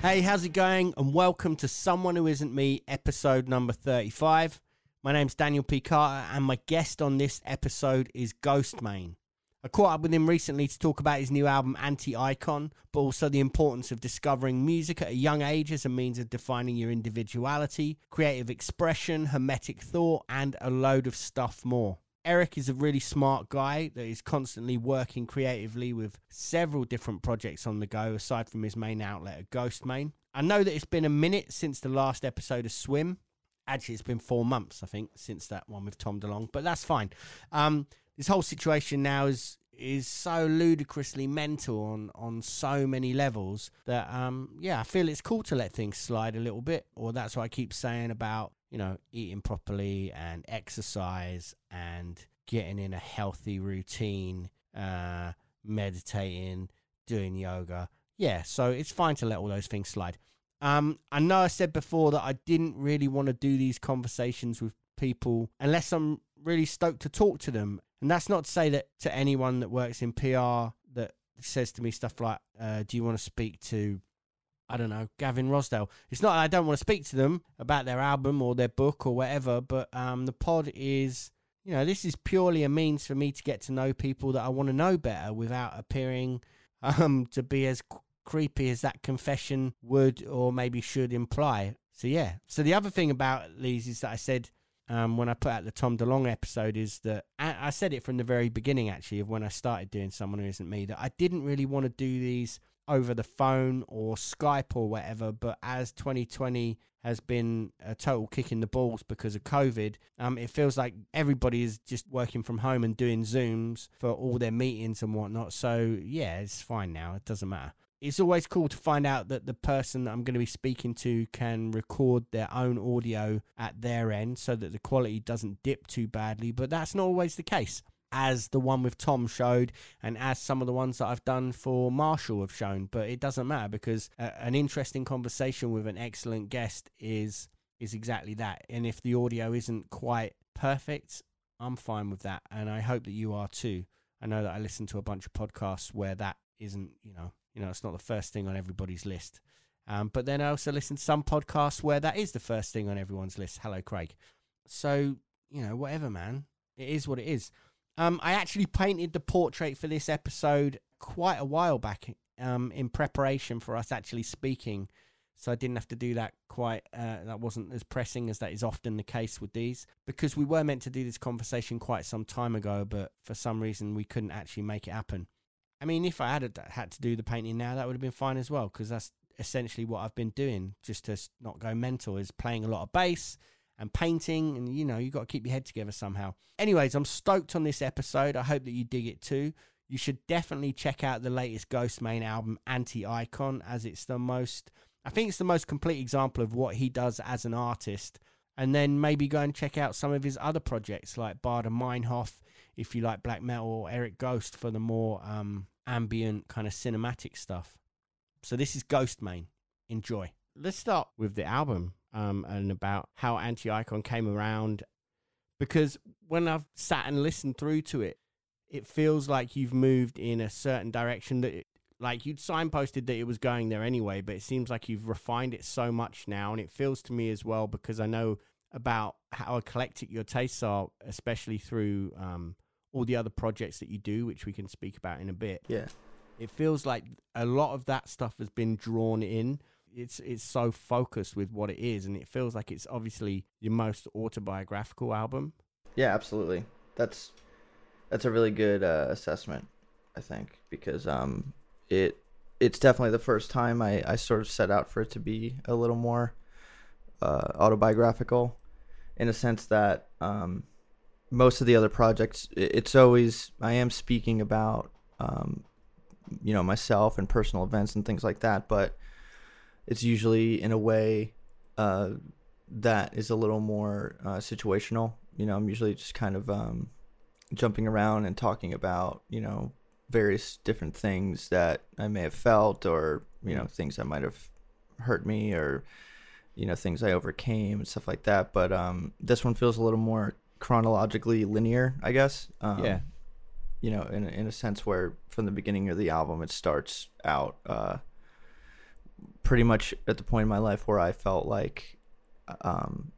Hey, how's it going? And welcome to Someone Who Isn't Me, episode number 35. My name's Daniel P. Carter, and my guest on this episode is Ghostemane. I caught up with him recently to talk about his new album, Anti Icon, but also the importance of discovering music at a young age as a means of defining your individuality, creative expression, hermetic thought, and a load of stuff more. Eric is a really smart guy that is constantly working creatively with several different projects on the go aside from his main outlet at Ghostemane. I know that it's been a minute since the last episode of Swim. Actually, it's been four months, I think, since that one with Tom DeLonge, but that's fine. Um, this whole situation now is is so ludicrously mental on on so many levels that um yeah, I feel it's cool to let things slide a little bit, or that's what I keep saying about you know, eating properly and exercise and getting in a healthy routine, uh, meditating, doing yoga. Yeah, so it's fine to let all those things slide. Um, I know I said before that I didn't really want to do these conversations with people unless I'm really stoked to talk to them. And that's not to say that to anyone that works in PR that says to me stuff like, uh, do you want to speak to I don't know, Gavin Rossdale. It's not I don't want to speak to them about their album or their book or whatever, but um, the pod is, you know, this is purely a means for me to get to know people that I want to know better without appearing um, to be as creepy as that confession would or maybe should imply. So, yeah. So, the other thing about these is that I said um, when I put out the Tom DeLonge episode is that I, I said it from the very beginning, actually, of when I started doing Someone Who Isn't Me, that I didn't really want to do these over the phone or Skype or whatever. But as 2020 has been a total kick in the balls because of COVID, um, it feels like everybody is just working from home and doing Zooms for all their meetings and whatnot. So yeah, it's fine now. It doesn't matter. It's always cool to find out that the person that I'm going to be speaking to can record their own audio at their end so that the quality doesn't dip too badly, but that's not always the case as the one with Tom showed, and as some of the ones that I've done for Marshall have shown. But it doesn't matter because a, an interesting conversation with an excellent guest is is exactly that. And if the audio isn't quite perfect, I'm fine with that, and I hope that you are too. I know that I listen to a bunch of podcasts where that isn't, you know, you know, it's not the first thing on everybody's list. Um, but then I also listen to some podcasts where that is the first thing on everyone's list. Hello, Craig. So you know, whatever, man. It is what it is. Um, I actually painted the portrait for this episode quite a while back um, in preparation for us actually speaking. So I didn't have to do that quite, uh, that wasn't as pressing as that is often the case with these. Because we were meant to do this conversation quite some time ago, but for some reason we couldn't actually make it happen. I mean, if I had had to do the painting now, that would have been fine as well, because that's essentially what I've been doing, just to not go mental, is playing a lot of bass and painting and you know you got to keep your head together somehow. Anyways i'm stoked on this episode. I hope that you dig it too. You should definitely check out the latest Ghostemane album anti icon as it's the most i think it's the most complete example of what he does as an artist. And then maybe go and check out some of his other projects like Baader Meinhof if you like black metal or Eric Ghoste for the more um, ambient kind of cinematic stuff. So this is Ghostemane enjoy. Let's start with the album um, and about how Anti Icon came around. Because when I've sat and listened through to it, it feels like you've moved in a certain direction that, it, like, you'd signposted that it was going there anyway, but it seems like you've refined it so much now. And it feels to me as well, because I know about how eclectic your tastes are, especially through um, all the other projects that you do, which we can speak about in a bit. Yeah. It feels like a lot of that stuff has been drawn in. It's it's so focused with what it is, and it feels like it's obviously your most autobiographical album. Yeah, absolutely. That's that's a really good uh, assessment, I think, because um, it it's definitely the first time I, I sort of set out for it to be a little more uh, autobiographical, in a sense that um, most of the other projects, it's always I am speaking about um, you know myself and personal events and things like that, but it's usually in a way uh, that is a little more uh, situational. You know, I'm usually just kind of um, jumping around and talking about you know various different things that I may have felt or you know things that might have hurt me or you know things I overcame and stuff like that. But um, this one feels a little more chronologically linear, I guess. Um, Yeah. You know, in a- in a sense where from the beginning of the album it starts out uh, pretty much at the point in my life where I felt like um,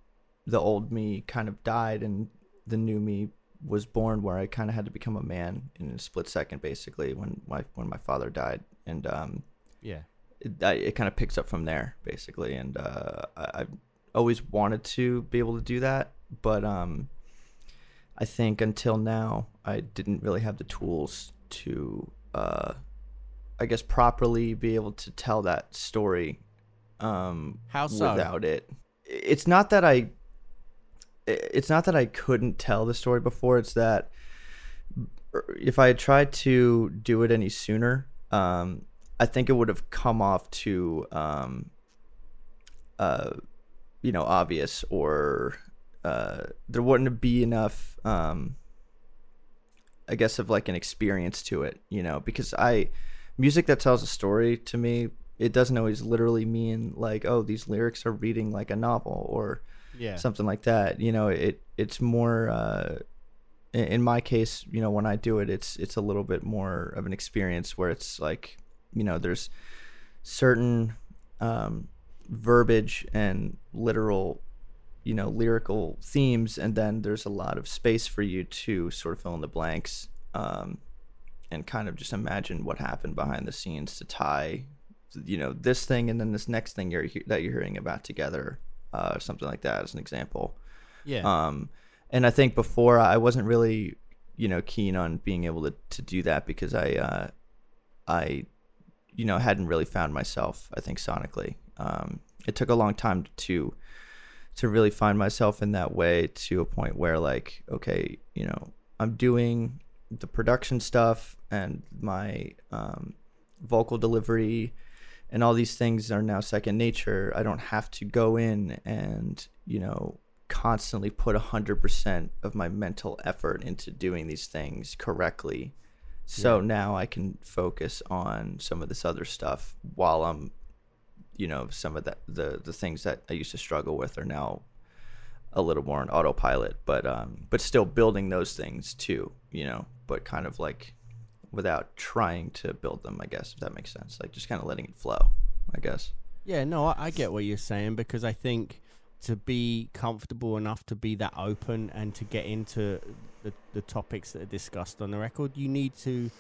the old me kind of died and the new me was born where I kind of had to become a man in a split second basically when my when my father died and um, Yeah. it, it kind of picks up from there basically and uh, I, I've always wanted to be able to do that but um, I think until now I didn't really have the tools to uh, I guess properly be able to tell that story um, How so? without it it's not that I it's not that I couldn't tell the story before it's that if I had tried to do it any sooner um, I think it would have come off too um, uh, you know obvious or uh, there wouldn't be enough um, I guess of like an experience to it, you know, because I music that tells a story to me, it doesn't always literally mean like, oh, these lyrics are reading like a novel or Yeah. something like that. You know, it it's more uh in, my case, you know, when I do it, it's it's a little bit more of an experience where it's like, you know, there's certain um verbiage and literal you know lyrical themes and then there's a lot of space for you to sort of fill in the blanks um, and kind of just imagine what happened behind the scenes to tie you know this thing and then this next thing you're that you're hearing about together uh, something like that as an example Yeah. um, and I think before I wasn't really, you know, keen on being able to, to do that because I, uh, I, you know, hadn't really found myself. I think sonically, um, it took a long time to, to really find myself in that way to a point where like, okay, you know, I'm doing the production stuff and my um, vocal delivery and all these things are now second nature. I don't have to go in and, you know, constantly put 100% of my mental effort into doing these things correctly. So Yeah. now I can focus on some of this other stuff while I'm, you know, some of the, the, the things that I used to struggle with are now a little more on autopilot, but, um, but still building those things too, you know, but kind of like without trying to build them, I guess, if that makes sense. Like just kind of letting it flow, I guess. Yeah, no, I, I get what you're saying because I think to be comfortable enough to be that open and to get into the, the topics that are discussed on the record, you need to,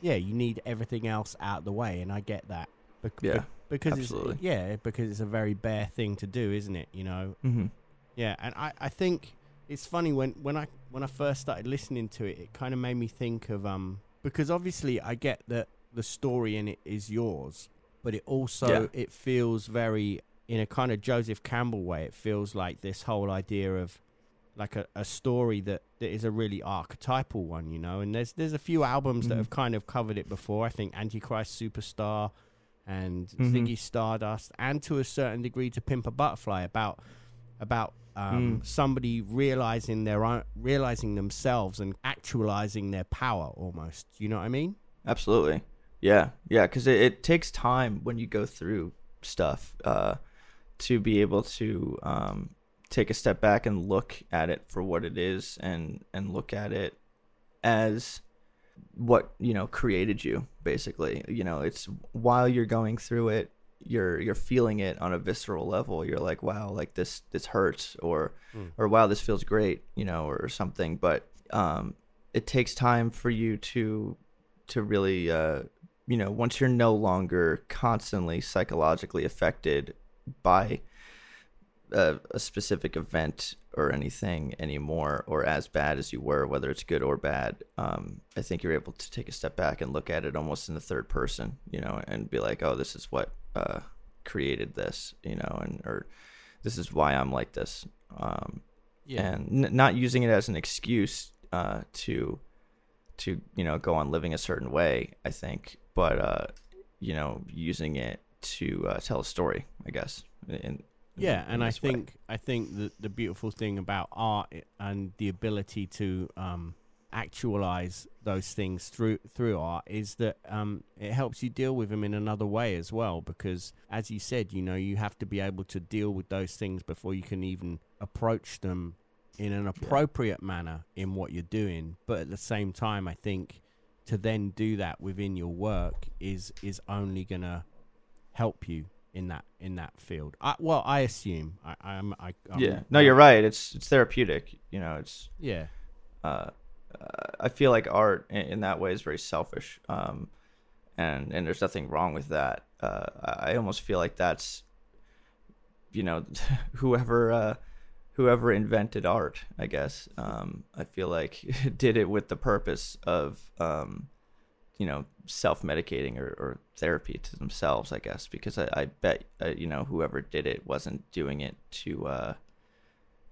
yeah, you need everything else out of the way, and I get that. Bec- Yeah, bec- because absolutely. it's yeah, because it's a very bare thing to do, isn't it? You know, Mm-hmm. yeah, and I, I think it's funny when, when I when I first started listening to it, it kind of made me think of um because obviously I get that the story in it is yours, but it also Yeah. it feels very in a kind of Joseph Campbell way. It feels like this whole idea of like a, a story that, that is a really archetypal one, you know. And there's there's a few albums that Mhm. have kind of covered it before. I think Antichrist Superstar and Mhm. Ziggy Stardust, and to a certain degree to Pimp a Butterfly about about um, Mm. somebody realizing their own, realizing themselves and actualizing their power almost. You know what I mean? Absolutely. Yeah. Yeah. Because it, it takes time when you go through stuff uh, to be able to um, take a step back and look at it for what it is and, and look at it as what, you know, created you, basically. You know, it's while you're going through it, you're you're feeling it on a visceral level. You're like, wow, like this this hurts or Mm. or wow, this feels great, you know, or, something. But um, it takes time for you to to really uh you know once you're no longer constantly psychologically affected by a, a specific event or anything anymore or as bad as you were whether it's good or bad um, i think you're able to take a step back and look at it almost in the third person you know and be like oh this is what uh, created this you know and or this is why i'm like this um, Yeah. and n- not using it as an excuse uh, to to you know go on living a certain way i think but uh, you know using it to uh, tell a story i guess in, yeah in and i way. think i think that the beautiful thing about art and the ability to um actualize those things through through art is that um it helps you deal with them in another way as well because as you said you know you have to be able to deal with those things before you can even approach them in an appropriate manner in what you're doing. But at the same time i think to then do that within your work is is only gonna help you in that in that field. I, well, I assume. I, I'm. I, I'm yeah. No you're right. It's it's therapeutic you know it's Yeah, uh, I feel like art in, in that way is very selfish, um, and and there's nothing wrong with that. Uh, I I almost feel like that's, you know, whoever uh, whoever invented art, I guess. Um, I feel like did it with the purpose of, um, you know, self medicating or, or therapy to themselves, I guess, because I, I bet uh, you know whoever did it wasn't doing it to. Uh,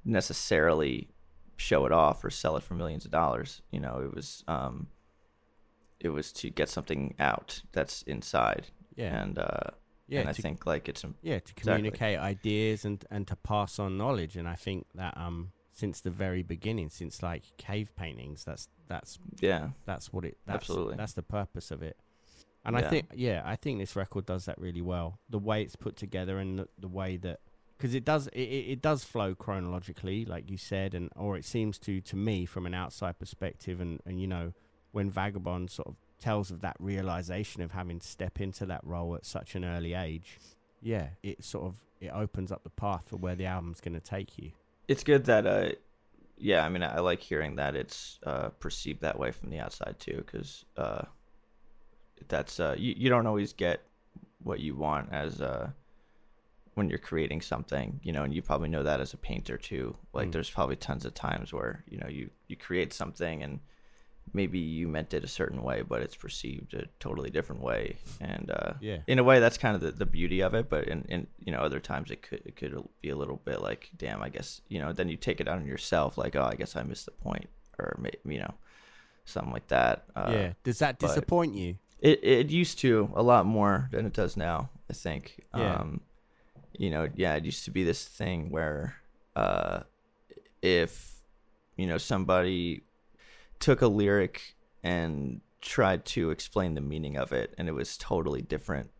necessarily show it off or sell it for millions of dollars. You know, it was um, it was to get something out that's inside. Yeah. and uh, Yeah, and I think like it's yeah, to Exactly. communicate ideas and and to pass on knowledge. And I think that um since the very beginning, since like cave paintings, that's that's yeah, that's what it that's, Absolutely. that's the purpose of it. And I think yeah, I think this record does that really well. The way it's put together and the, the way that because it does it, it does flow chronologically, like you said, and or it seems to to me from an outside perspective. And and you know when Vagabond sort of tells of that realization of having to step into that role at such an early age, yeah, it sort of it opens up the path for where the album's going to take you. it's good that uh, yeah. I mean, I like hearing that it's uh perceived that way from the outside too, because uh, that's uh, you you don't always get what you want as uh when you're creating something, you know, and you probably know that as a painter too. Like Mm. there's probably tons of times where, you know, you you create something and maybe you meant it a certain way, but it's perceived a totally different way. And uh Yeah. in a way that's kind of the, the beauty of it, but in, in you know, other times it could it could be a little bit like, damn, I guess, you know, then you take it on yourself like, oh, I guess I missed the point or you know, something like that. Uh, yeah, does that disappoint you? it it used to a lot more than it does now. I think. Yeah. Um, you know, yeah, it used to be this thing where, uh, if you know somebody took a lyric and tried to explain the meaning of it, and it was totally different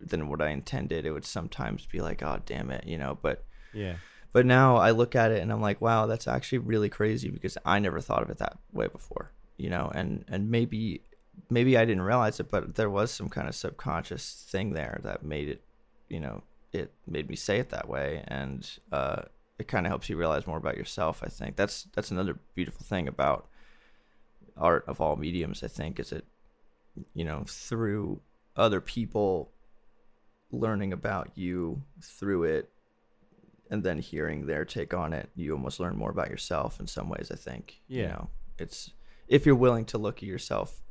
than what I intended, it would sometimes be like, "Oh, damn it," you know. But Yeah, but now I look at it and I'm like, wow, that's actually really crazy because I never thought of it that way before, you know, and and maybe maybe I didn't realize it, but there was some kind of subconscious thing there that made it, you know, it made me say it that way, and uh, it kind of helps you realize more about yourself. I think that's that's another beautiful thing about art of all mediums. I think is it, you know, through other people learning about you through it and then hearing their take on it, you almost learn more about yourself in some ways. I think. You Yeah. know, it's if you're willing to look at yourself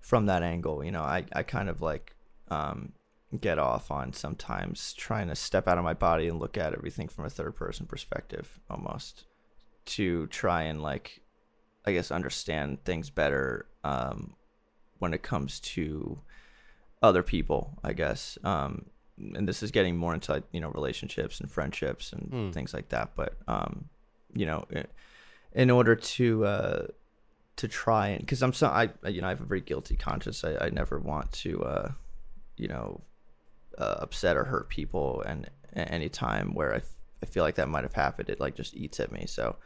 from that angle. You know, I I kind of like um, get off on sometimes trying to step out of my body and look at everything from a third person perspective, almost to try and like, I guess, understand things better um, when it comes to other people. I guess. Um, and this is getting more into like, you know relationships and friendships and Hmm. things like that but um you know in order to uh to try and because i'm so i you know i have a very guilty conscience i, I never want to uh you know uh, upset or hurt people and a- any time where I, f- I feel like that might have happened it like just eats at me. So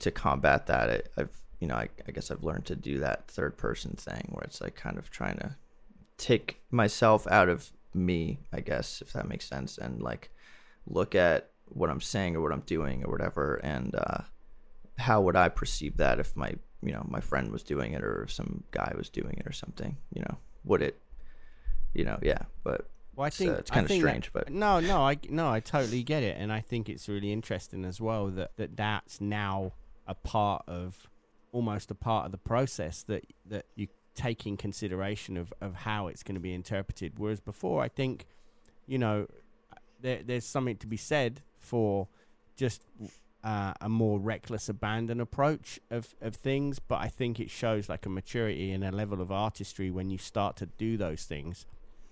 to combat that i've you know I, I guess i've learned to do that third person thing where it's like kind of trying to take myself out of me, I guess, if that makes sense, and like look at what I'm saying or what I'm doing or whatever, and uh, how would I perceive that if my you know my friend was doing it or some guy was doing it or something you know would it you know yeah but Well, I think uh, it's I kinda think that- strange, but- no, no, I no, I totally get it, and I think it's really interesting as well that that that's now a part of almost a part of the process that that you take in consideration of of how it's going to be interpreted. Whereas before, I think, you know, there there's something to be said for just uh, a more reckless abandon approach of, of things, but I think it shows like a maturity and a level of artistry when you start to do those things.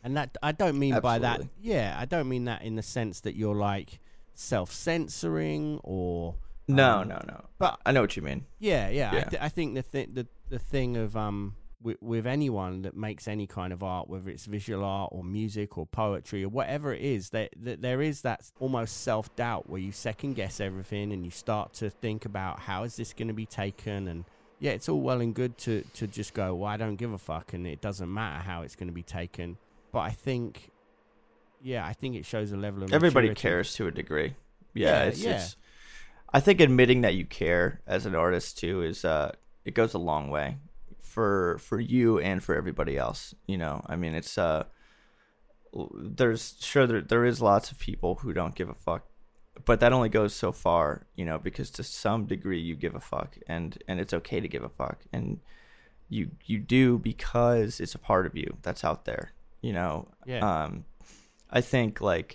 And that I don't mean by that, yeah, I don't mean that in the sense that you're like self censoring or no um, no no but- i know what you mean yeah, yeah. I, th- I think the th- the the thing of um with, with anyone that makes any kind of art, whether it's visual art or music or poetry or whatever it is, that that there is that almost self doubt where you second guess everything and you start to think about how is this going to be taken and yeah, it's all well and good to to just go, well, I don't give a fuck, and it doesn't matter how it's going to be taken. But I think, yeah, I think it shows a level of everybody maturity. cares to a degree Yeah, yeah, it's, yeah. it's i think admitting that you care as an artist too is uh it goes a long way for for you and for everybody else you know i mean it's uh there's sure there, there is lots of people who don't give a fuck but that only goes so far you know because to some degree you give a fuck and and it's okay to give a fuck and you you do because it's a part of you that's out there you know Yeah. um i think like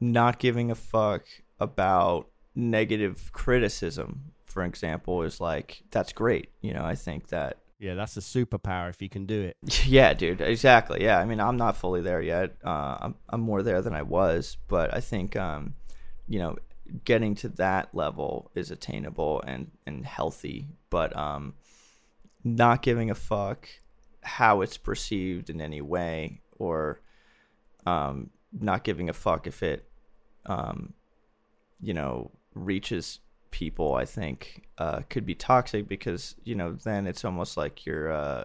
not giving a fuck about negative criticism for example is like that's great you know i think that Yeah, that's a superpower if you can do it. yeah, dude, exactly. Yeah, I mean, I'm not fully there yet. Uh, I'm I'm more there than I was, but I think um, you know, getting to that level is attainable and and healthy. But um, not giving a fuck how it's perceived in any way, or um, not giving a fuck if it um, you know, reaches people, I think, uh, could be toxic because you know then it's almost like you're uh,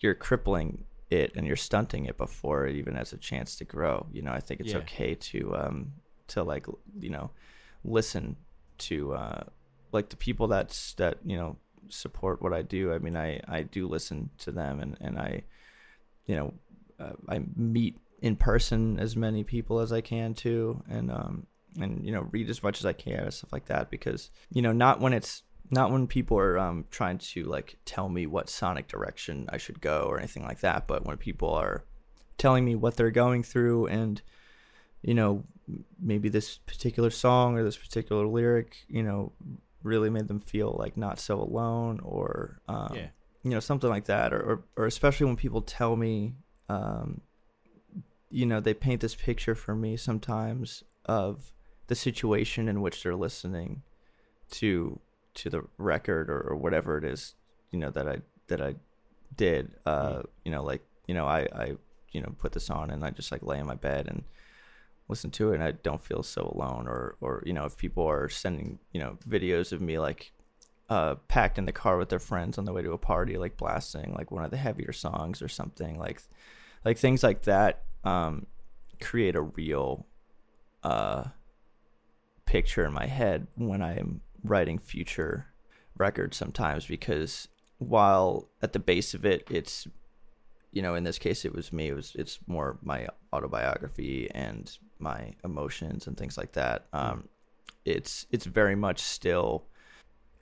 you're crippling it and you're stunting it before it even has a chance to grow. You know, I think it's Yeah. okay to um, to like you know listen to uh, like the people that's that you know support what I do. I mean, I I do listen to them and and I you know uh, I meet in person as many people as I can too, and um and you know read as much as I can and stuff like that because you know not when it's not when people are um trying to like tell me what sonic direction I should go or anything like that, but when people are telling me what they're going through and you know maybe this particular song or this particular lyric you know really made them feel like not so alone or um, Yeah. you know something like that or, or or especially when people tell me um you know they paint this picture for me sometimes of the situation in which they're listening to to the record or, or whatever it is you know that I that I did uh you know like you know I I you know put this on and I just like lay in my bed and listen to it and I don't feel so alone or or you know if people are sending you know videos of me like uh packed in the car with their friends on the way to a party like blasting like one of the heavier songs or something like like things like that um create a real uh picture in my head when I am writing future records sometimes because while at the base of it it's you know in this case it was me it was it's more my autobiography and my emotions and things like that. Um it's it's very much still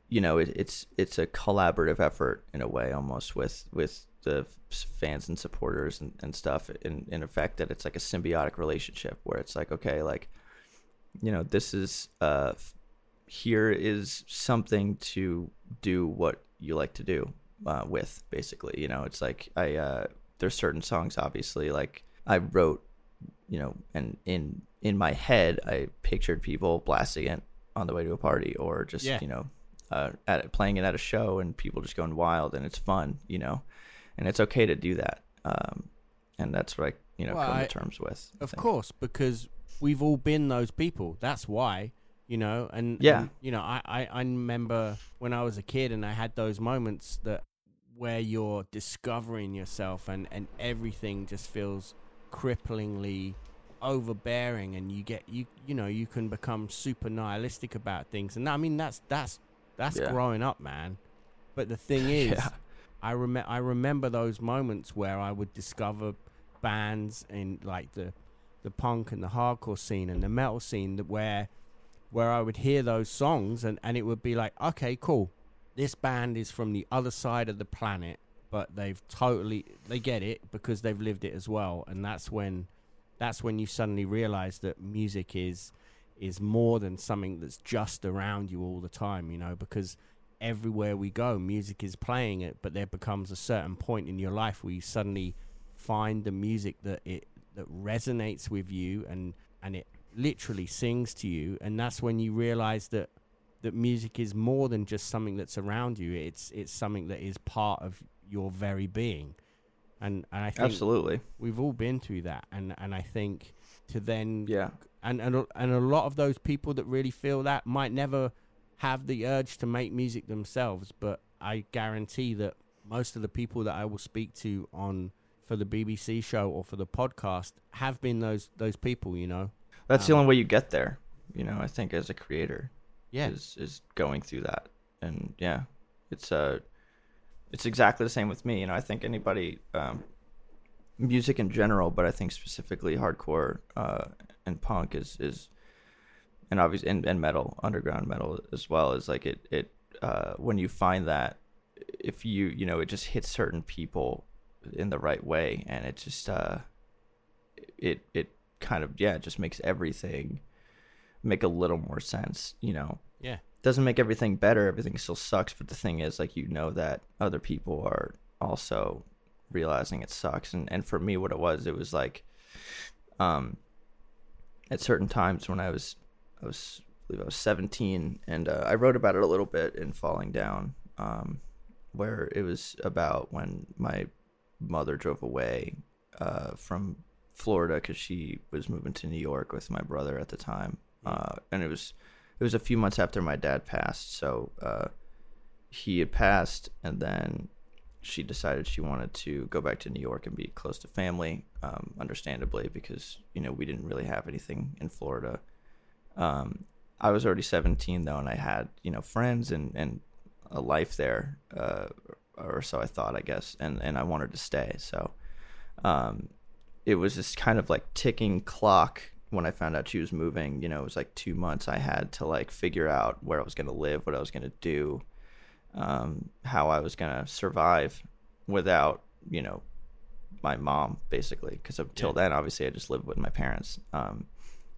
you know it, it's it's a collaborative effort in a way almost with with the fans and supporters and, and stuff in in effect that it's like a symbiotic relationship where it's like okay like you know this is uh here is something to do what you like to do uh, with basically you know it's like i uh there's certain songs obviously like i wrote you know and in in my head i pictured people blasting it on the way to a party or just Yeah. you know uh at playing it at a show and people just going wild and it's fun you know and it's okay to do that um and that's what i you know Well, come I- to terms with I Of think. course, because we've all been those people. That's why, you know. And Yeah. and, you know, I, I I remember when I was a kid and I had those moments that where you're discovering yourself and and everything just feels cripplingly overbearing and you get you you know you can become super nihilistic about things and I mean that's that's that's Yeah. growing up man But the thing is, Yeah. I rem- I remember those moments where I would discover bands in like the the punk and the hardcore scene and the metal scene that where where I would hear those songs and, and it would be like, okay, cool. This band is from the other side of the planet, but they've totally they get it because they've lived it as well. And that's when that's when you suddenly realize that music is is more than something that's just around you all the time, you know, because everywhere we go, music is playing it, but there becomes a certain point in your life where you suddenly find the music that it that resonates with you and and it literally sings to you and that's when you realize that that music is more than just something that's around you it's it's something that is part of your very being and and I think Absolutely. we've all been through that and and I think to then Yeah. and and a- and a lot of those people that really feel that might never have the urge to make music themselves but I guarantee that most of the people that I will speak to on for the BBC show or for the podcast have been those those people you know That's the Um, only way you get there. You know, I think as a creator, yeah is is going through that, and yeah, it's uh, it's exactly the same with me. You know, I think anybody, um, music in general, but I think specifically hardcore uh, and punk is is, and obviously and, and metal, underground metal as well is like it it uh, when you find that if you you know it just hits certain people in the right way, and it just uh, it it kind of yeah it just makes everything make a little more sense you know yeah doesn't make everything better everything still sucks but the thing is like you know that other people are also realizing it sucks. And and for me what it was it was like um at certain times when i was i was I believe i was 17 and uh, i wrote about it a little bit in falling down um where it was about when my mother drove away uh from florida because she was moving to new york with my brother at the time. Uh and it was it was a few months after my dad passed so uh he had passed and then she decided she wanted to go back to New York and be close to family, um, understandably, because you know we didn't really have anything in Florida. Um, I was already 17 though, and I had you know friends and and a life there, uh, or so I thought, I guess, and and I wanted to stay. So, um, it was this kind of like ticking clock when I found out she was moving. You know, it was like two months. I had to like figure out where I was gonna live, what I was gonna do um, how I was gonna survive without you know my mom basically because until then obviously I just lived with my parents um,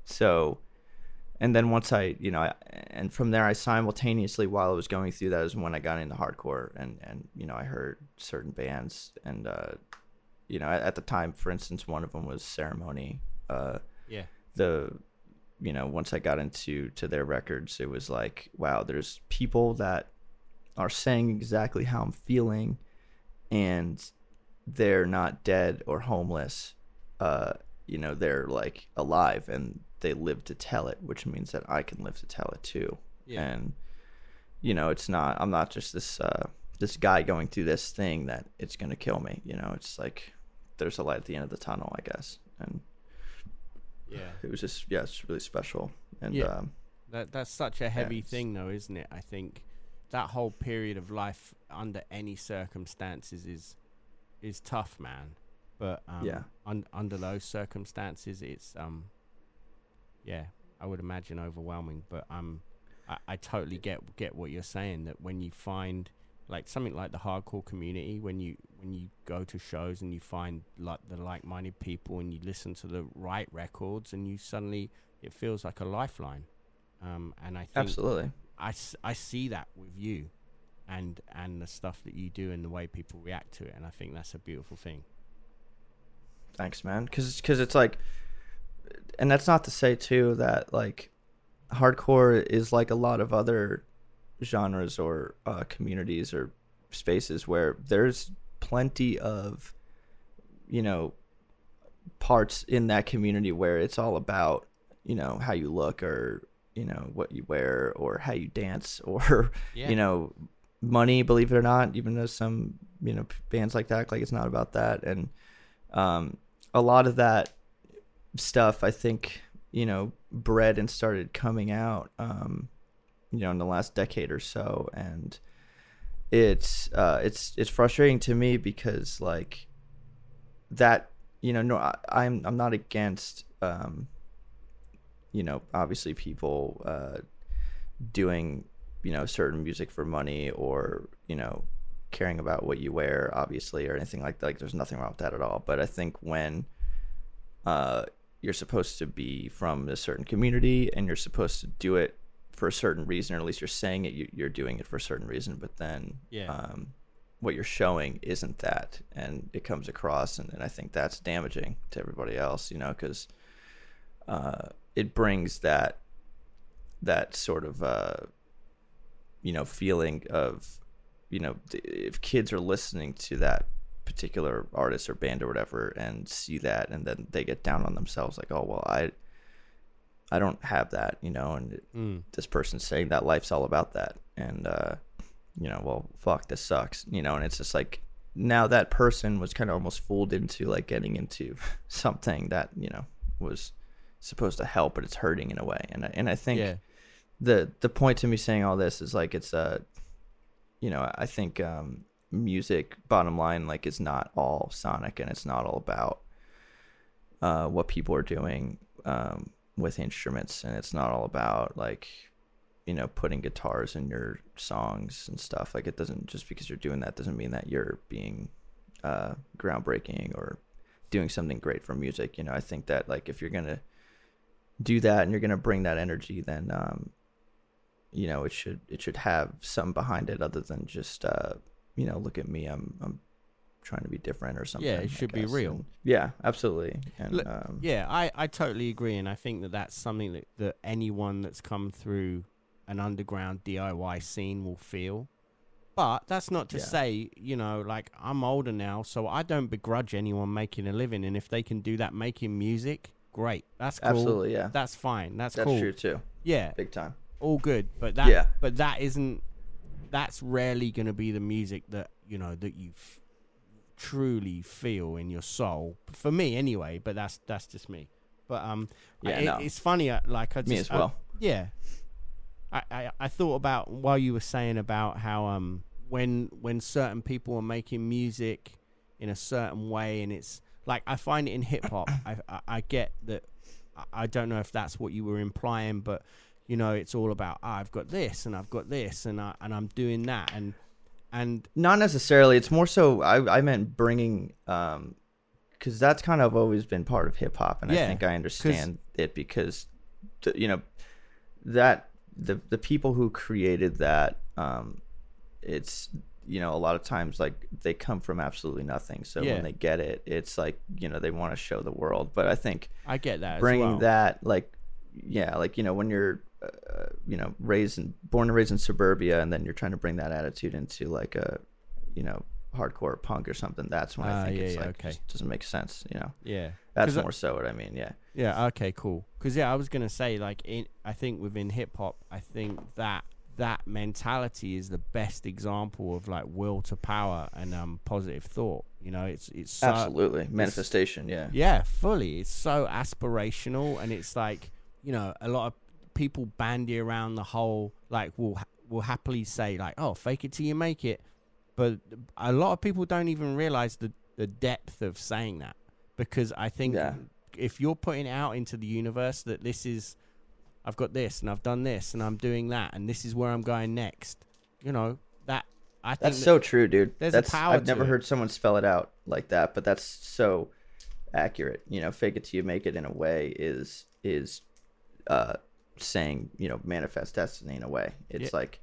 so and then once I you know I, and from there I simultaneously while I was going through that is when I got into hardcore and and you know I heard certain bands and uh, you know at, at the time for instance one of them was Ceremony uh, yeah the you know once i got into to their records it was like wow there's people that are saying exactly how i'm feeling and they're not dead or homeless uh you know they're like alive and they live to tell it which means that i can live to tell it too Yeah. and you know it's not i'm not just this uh this guy going through this thing that it's going to kill me you know it's like there's a light at the end of the tunnel i guess and yeah it was just yeah it's really special and Yeah. um That that's such a heavy it's- thing, though, isn't it? I think that whole period of life, under any circumstances, is is tough, man. But um, Yeah. un- under those circumstances, it's um, yeah, I would imagine overwhelming. But um, I, I totally get get what you're saying. That when you find like something like the hardcore community, when you when you go to shows and you find like the like-minded people and you listen to the right records, and you suddenly it feels like a lifeline. Um, and I think absolutely I, I see that with you and and the stuff that you do and the way people react to it and I think that's a beautiful thing. thanks man because because it's like and that's not to say too that like hardcore is like a lot of other genres or uh, communities or spaces where there's plenty of you know parts in that community where it's all about you know how you look or you know what you wear or how you dance or Yeah. you know money believe it or not even though some you know bands like that like it's not about that and um a lot of that stuff i think you know bred and started coming out um you know in the last decade or so. And it's uh it's it's frustrating to me because like that you know no I, i'm i'm not against um you know obviously people uh doing you know certain music for money or you know caring about what you wear obviously or anything like that like there's nothing wrong with that at all. But i think when uh you're supposed to be from a certain community and you're supposed to do it for a certain reason or at least you're saying it you, you're doing it for a certain reason but then Yeah. um what you're showing isn't that and it comes across and, and i think that's damaging to everybody else you know because uh, it brings that that sort of uh, you know feeling of you know if kids are listening to that particular artist or band or whatever and see that and then they get down on themselves like oh well i i don't have that you know and Mm. this person's saying that life's all about that and uh you know well fuck this sucks you know and it's just like now that person was kind of almost fooled into like getting into something that you know was supposed to help but it's hurting in a way and I, and I think Yeah. the the point to me saying all this is like it's uh you know I think um music bottom line like is not all sonic and it's not all about uh what people are doing um with instruments and it's not all about like you know putting guitars in your songs and stuff. Like it doesn't just because you're doing that doesn't mean that you're being uh groundbreaking or doing something great for music you know? I think that like if you're gonna do that and you're gonna bring that energy then um you know it should it should have some behind it other than just uh you know look at me i'm i'm trying to be different or something Yeah, it should be real. And- yeah absolutely and Look, um Yeah, I, I totally agree, and I think that that's something that, that anyone that's come through an underground DIY scene will feel. But that's not to Yeah. say, you know, like I'm older now, so I don't begrudge anyone making a living, and if they can do that making music, great. That's cool. absolutely yeah That's fine. That's, that's cool. true too Yeah, big time all good. But that, Yeah. but that isn't. That's rarely going to be the music that you know that you f- truly feel in your soul. For me, anyway. But that's that's just me. But um, Yeah, it- no. it's funny. uh, Like I just, Me as I- well. yeah. I, I I thought about while you were saying about how um when when certain people are making music in a certain way and it's like I find it in hip hop. I, I I get that. I- I don't know if that's what you were implying, but you know, it's all about "Ah, I've got this and I've got this and I and I'm doing that and and not necessarily it's more so i, I meant bringing um because that's kind of always been part of hip-hop and Yeah, i think i understand it because the, you know that the the people who created that um it's you know a lot of times like they come from absolutely nothing so Yeah. when they get it it's like you know they want to show the world but i think I get that. bringing as well. that like yeah like you know when you're uh, you know raised in born and raised in suburbia and then you're trying to bring that attitude into like a you know hardcore punk or something that's when Ah, i think yeah, it's yeah, like okay. just doesn't make sense you know yeah. that's 'Cause I- more so what i mean yeah Yeah. Okay. Cool. Because yeah, I was gonna say like in I think within hip hop, I think that that mentality is the best example of like will to power and um positive thought. You know, it's it's so, absolutely manifestation yeah Yeah, fully. It's so aspirational, and it's like you know a lot of people bandy around the whole like will ha- will happily say like oh fake it till you make it, but a lot of people don't even realize the the depth of saying that because I think Yeah. if you're putting it out into the universe that this is I've got this and I've done this and I'm doing that and this is where I'm going next, you know that I think that's that- so true dude there's that's power i've never it. heard someone spell it out like that but that's so accurate you know fake it till you make it in a way is is uh saying you know manifest destiny in a way. It's Yeah. like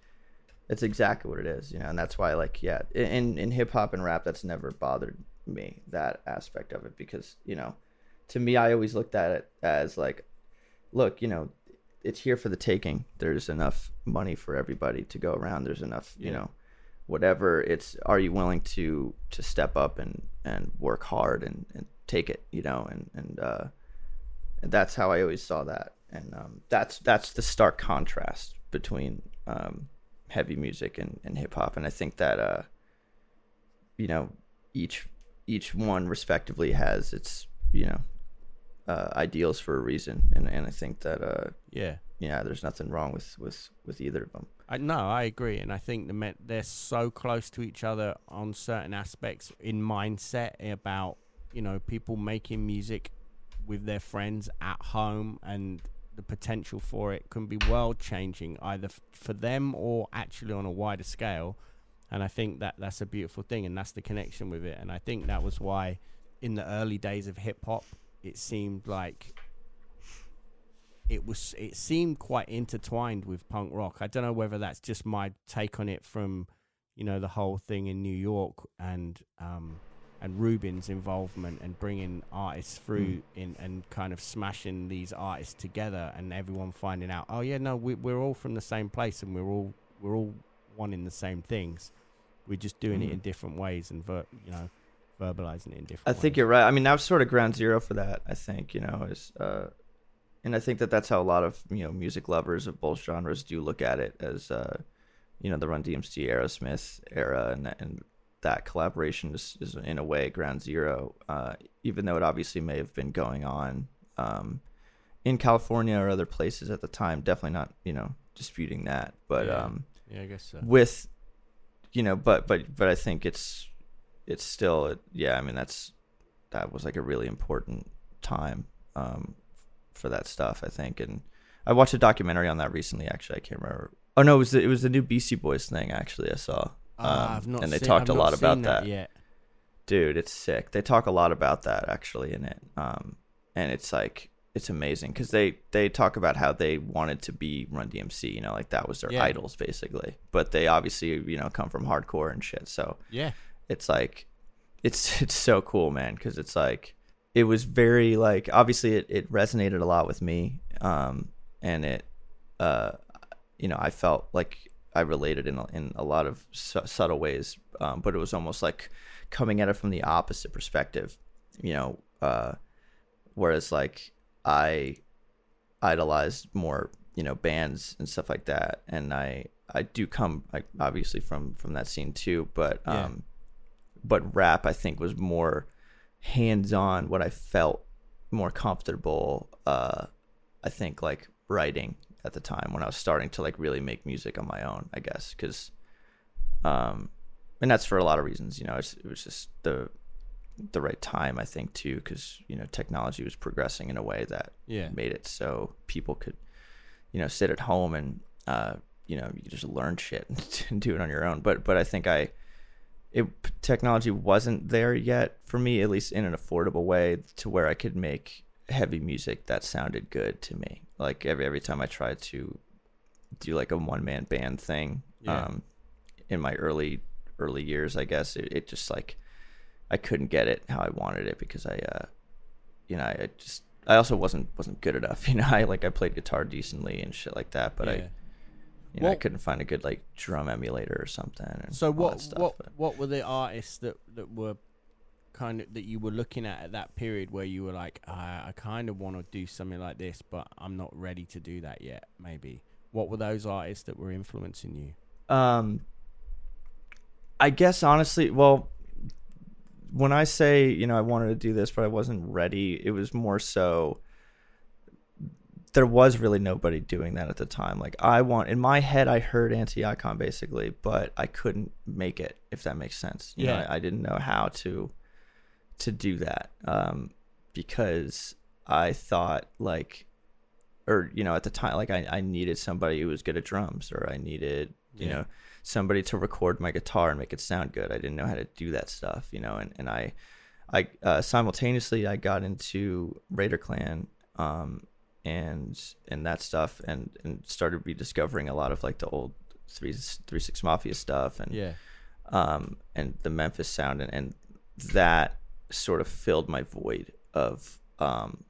it's exactly what it is you know and that's why like yeah in in hip hop and rap that's never bothered me that aspect of it because you know to me i always looked at it as like look you know it's here for the taking. There's enough money for everybody to go around. There's enough you Yeah. know whatever. It's are you willing to to step up and and work hard and and take it you know and and uh and that's how i always saw that and um that's that's the stark contrast between um heavy music and, and hip hop. And i think that uh you know each each one respectively has its you know uh ideals for a reason. And and i think that uh yeah. yeah, there's nothing wrong with with with either of them. I no, I agree, and I think the they're so close to each other on certain aspects in mindset about you know people making music with their friends at home and the potential for it can be world changing either f- for them or actually on a wider scale. And i think that that's a beautiful thing and that's the connection with it. And i think that was why in the early days of hip hop it seemed like it was it seemed quite intertwined with punk rock. I don't know whether that's just my take on it from you know the whole thing in new york and um and Rubin's involvement and bringing artists through Mm. in and kind of smashing these artists together and everyone finding out oh yeah no we, we're all from the same place and we're all we're all wanting the same things we're just doing it Mhm. in different ways and ver- you know verbalizing it in different I ways. think you're right. I mean, that was sort of ground zero for that. I think you know is, uh, and I think that that's how a lot of you know music lovers of both genres do look at it as, uh, you know, the Run DMC Aerosmith era, and and that collaboration is, is in a way ground zero. Uh, even though it obviously may have been going on um, in California or other places at the time, definitely not you know disputing that, but. Yeah. Um, yeah i guess so with you know but but but i think it's it's still yeah i mean that's that was like a really important time um for that stuff i think and i watched a documentary on that recently actually i can't remember oh no it was the, it was the new beastie boys thing actually i saw Ah, Um, I've not and they seen- talked I've a lot about seen that, yet. Dude it's sick. They talk a lot about that actually in it. Um and it's like it's amazing because they they talk about how they wanted to be run dmc you know like that was their Yeah. idols basically. But they obviously you know come from hardcore and shit so yeah. it's like it's it's so cool man because it's like it was very like obviously it, it resonated a lot with me um and it uh you know i felt like i related in a, in a lot of su- subtle ways um but it was almost like coming at it from the opposite perspective you know uh whereas like i idolized more you know bands and stuff like that and i i do come like obviously from from that scene too but Yeah. um but rap i think was more hands on what i felt more comfortable uh i think like writing at the time when i was starting to like really make music on my own i guess because um and that's for a lot of reasons you know it's, it was just the the right time i think too because you know technology was progressing in a way that yeah made it so people could, you know, sit at home and, uh, you know, you could just learn shit and do it on your own. But but I think I, it technology wasn't there yet for me, at least in an affordable way, to where I could make heavy music that sounded good to me. Like every every time I tried to do like a one man band thing, Yeah. um, in my early early years, I guess it, it just like I couldn't get it how I wanted it because I, uh, you know, I just I also wasn't wasn't good enough. You know, I like I played guitar decently and shit like that, but I, Yeah. you know, I couldn't find a good like drum emulator or something. And So all what that stuff, what but- what were the artists that that were kind of that you were looking at at that period where you were like I, I kind of want to do something like this but I'm not ready to do that yet maybe what were those artists that were influencing you Um, I guess honestly, well, when I say you know I wanted to do this but I wasn't ready, it was more so there was really nobody doing that at the time. Like I want in my head, I heard anti-icon basically, but I couldn't make it. If that makes sense, you know, Yeah. I, I didn't know how to to do that um, because I thought like, or you know, at the time, like I, I needed somebody who was good at drums, or I needed you Yeah. know somebody to record my guitar and make it sound good. I didn't know how to do that stuff, you know, and and I. I uh, simultaneously I got into Raider Klan um, and and that stuff and and started rediscovering a lot of like the old three three six mafia stuff and yeah um and the Memphis sound and, and that sort of filled my void of um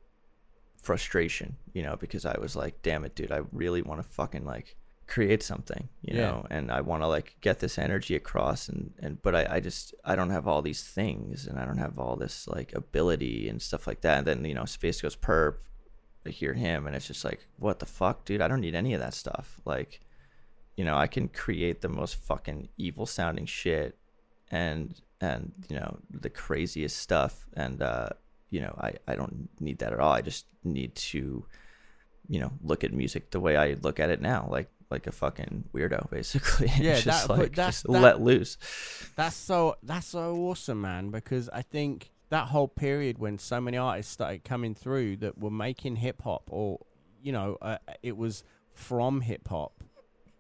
frustration you know because I was like damn it dude I really want to fucking like create something you Yeah. know and I want to like get this energy across and and but I I just I don't have all these things and I don't have all this like ability and stuff like that. And then you know SpaceGhostPurrp I hear him and it's just like what the fuck dude? I don't need any of that stuff. Like you know I can create the most fucking evil sounding shit and and you know the craziest stuff and uh you know I I don't need that at all I just need to you know, look at music the way I look at it now, like like a fucking weirdo, basically. Yeah, just that- like that's- just that- let loose. That's so that's so awesome, man. Because I think that whole period when so many artists started coming through that were making hip hop, or you know, uh, it was from hip hop.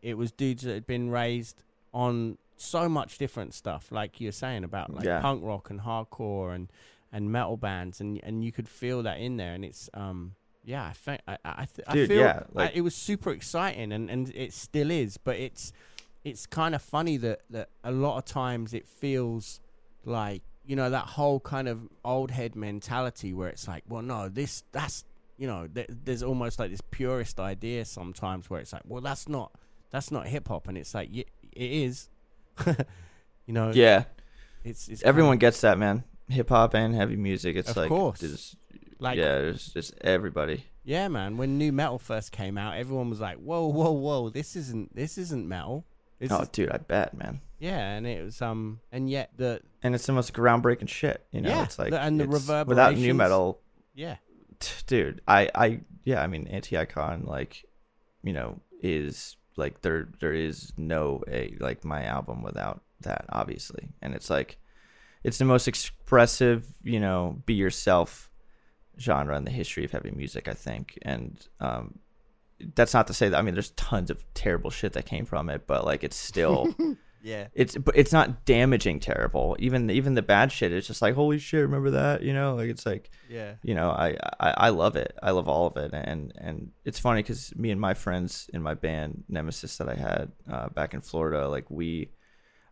It was dudes that had been raised on so much different stuff, like you're saying about like Yeah. punk rock and hardcore and and metal bands, and and you could feel that in there, and it's um. Yeah, I think I I, th- I feel yeah, like- it was super exciting, and, and it still is. But it's it's kind of funny that, that a lot of times it feels like you know that whole kind of old head mentality where it's like well no this that's you know th- there's almost like this purist idea sometimes where it's like well that's not that's not hip hop and it's like y- it is you know Yeah, it's, it's everyone kind gets that, man. Hip hop and heavy music. It's Of like, course. there's- Like- yeah, it's just everybody. yeah man when nu metal first came out everyone was like whoa whoa whoa this isn't this isn't metal this oh, is, dude, I bet, man. yeah and it was um and yet the And it's the most groundbreaking shit. You know, Yeah, it's like the- and the it's- without nu metal, yeah t- dude. I, I, yeah, I mean, anti-icon, like, you know, is like there, there is no a like my album without that, obviously. And it's like, it's the most expressive, you know, be yourself genre in the history of heavy music, I think. And um, that's not to say that I mean, there's tons of terrible shit that came from it, but like, it's still. yeah. It's but it's not damaging terrible. Even even the bad shit it's just like holy shit remember that? You know like it's like yeah. you know i i, I love it. I love all of it. And and it's funny because me and my friends in my band nemesis that i had uh, back in florida like we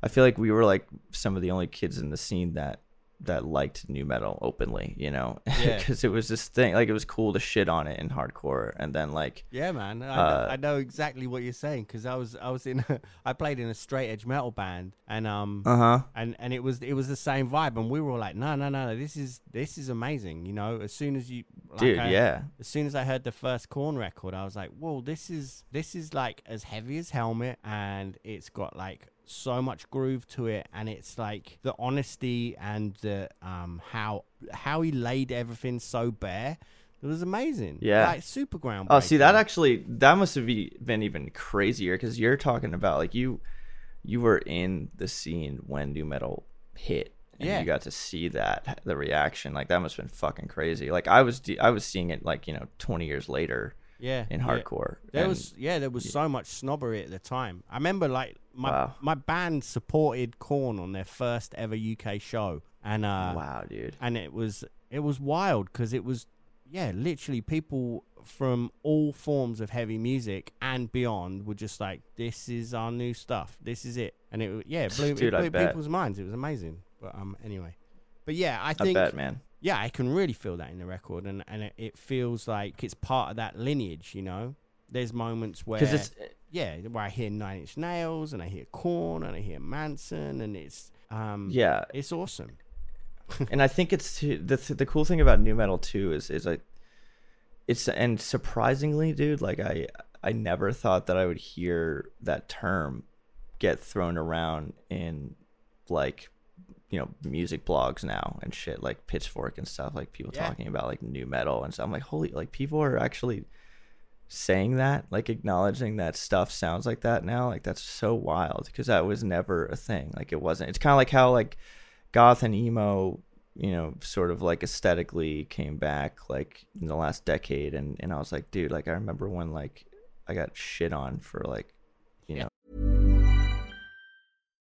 i feel like we were like some of the only kids in the scene that that liked nu metal openly you know Yeah. because it was this thing like it was cool to shit on it in hardcore and then like Yeah, man. I, Uh, know, I know exactly what you're saying because I was I was in a, I played in a straight edge metal band and um uh-huh and and it was it was the same vibe and we were all like no no no this is this is amazing you know as soon as you like dude I- yeah as soon as I heard the first Korn record I was like whoa this is this is like as heavy as Helmet and it's got like so much groove to it and it's like the honesty and the um how how he laid everything so bare it was amazing Yeah. like super ground Oh, see that actually that must have been even crazier because you're talking about like you you were in the scene when nu metal hit and Yeah. you got to see that the reaction like that must have been fucking crazy like I was I was seeing it like you know 20 years later yeah in yeah. hardcore There and- was yeah, there was so much snobbery at the time. I remember like my Wow. my band supported Korn on their first ever UK show, and uh, wow dude and it was it was wild because it was yeah, literally people from all forms of heavy music and beyond were just like, "This is our new stuff. This is it," and it yeah, it blew, Dude, it blew people's minds. It was amazing. But um, anyway, but yeah, I I think bet man yeah, I can really feel that in the record, and and it, it feels like it's part of that lineage. You know, there's moments where because it's yeah, where I hear Nine Inch Nails and I hear Korn and I hear Manson, and it's um yeah it's awesome. and I think it's too, the the cool thing about nu metal too is is like it's and surprisingly, dude, like I I never thought that I would hear that term get thrown around in like you know music blogs now and shit like Pitchfork and stuff like people Yeah. talking about like nu metal and stuff. I'm like holy like people are actually saying that like acknowledging that stuff sounds like that now like that's so wild because that was never a thing like it wasn't it's kind of like how like goth and emo you know sort of like aesthetically came back like in the last decade and and i was like dude like i remember when like i got shit on for like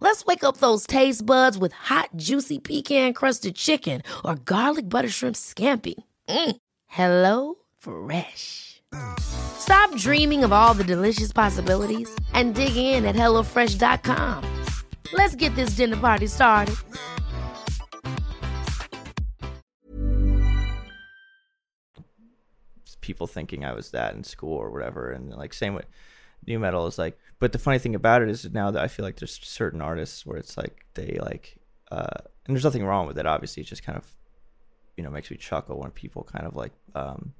Let's wake up those taste buds with hot, juicy pecan-crusted chicken or garlic butter shrimp scampi. Mm. Hello Fresh. Stop dreaming of all the delicious possibilities and dig in at HelloFresh.com. Let's get this dinner party started. people thinking I was that in school or whatever. And like same with nu metal is like. But the funny thing about it is now that I feel like there's certain artists where it's like they like, uh, and there's nothing wrong with it. Obviously, it just kind of, you know, makes me chuckle when people kind of like um,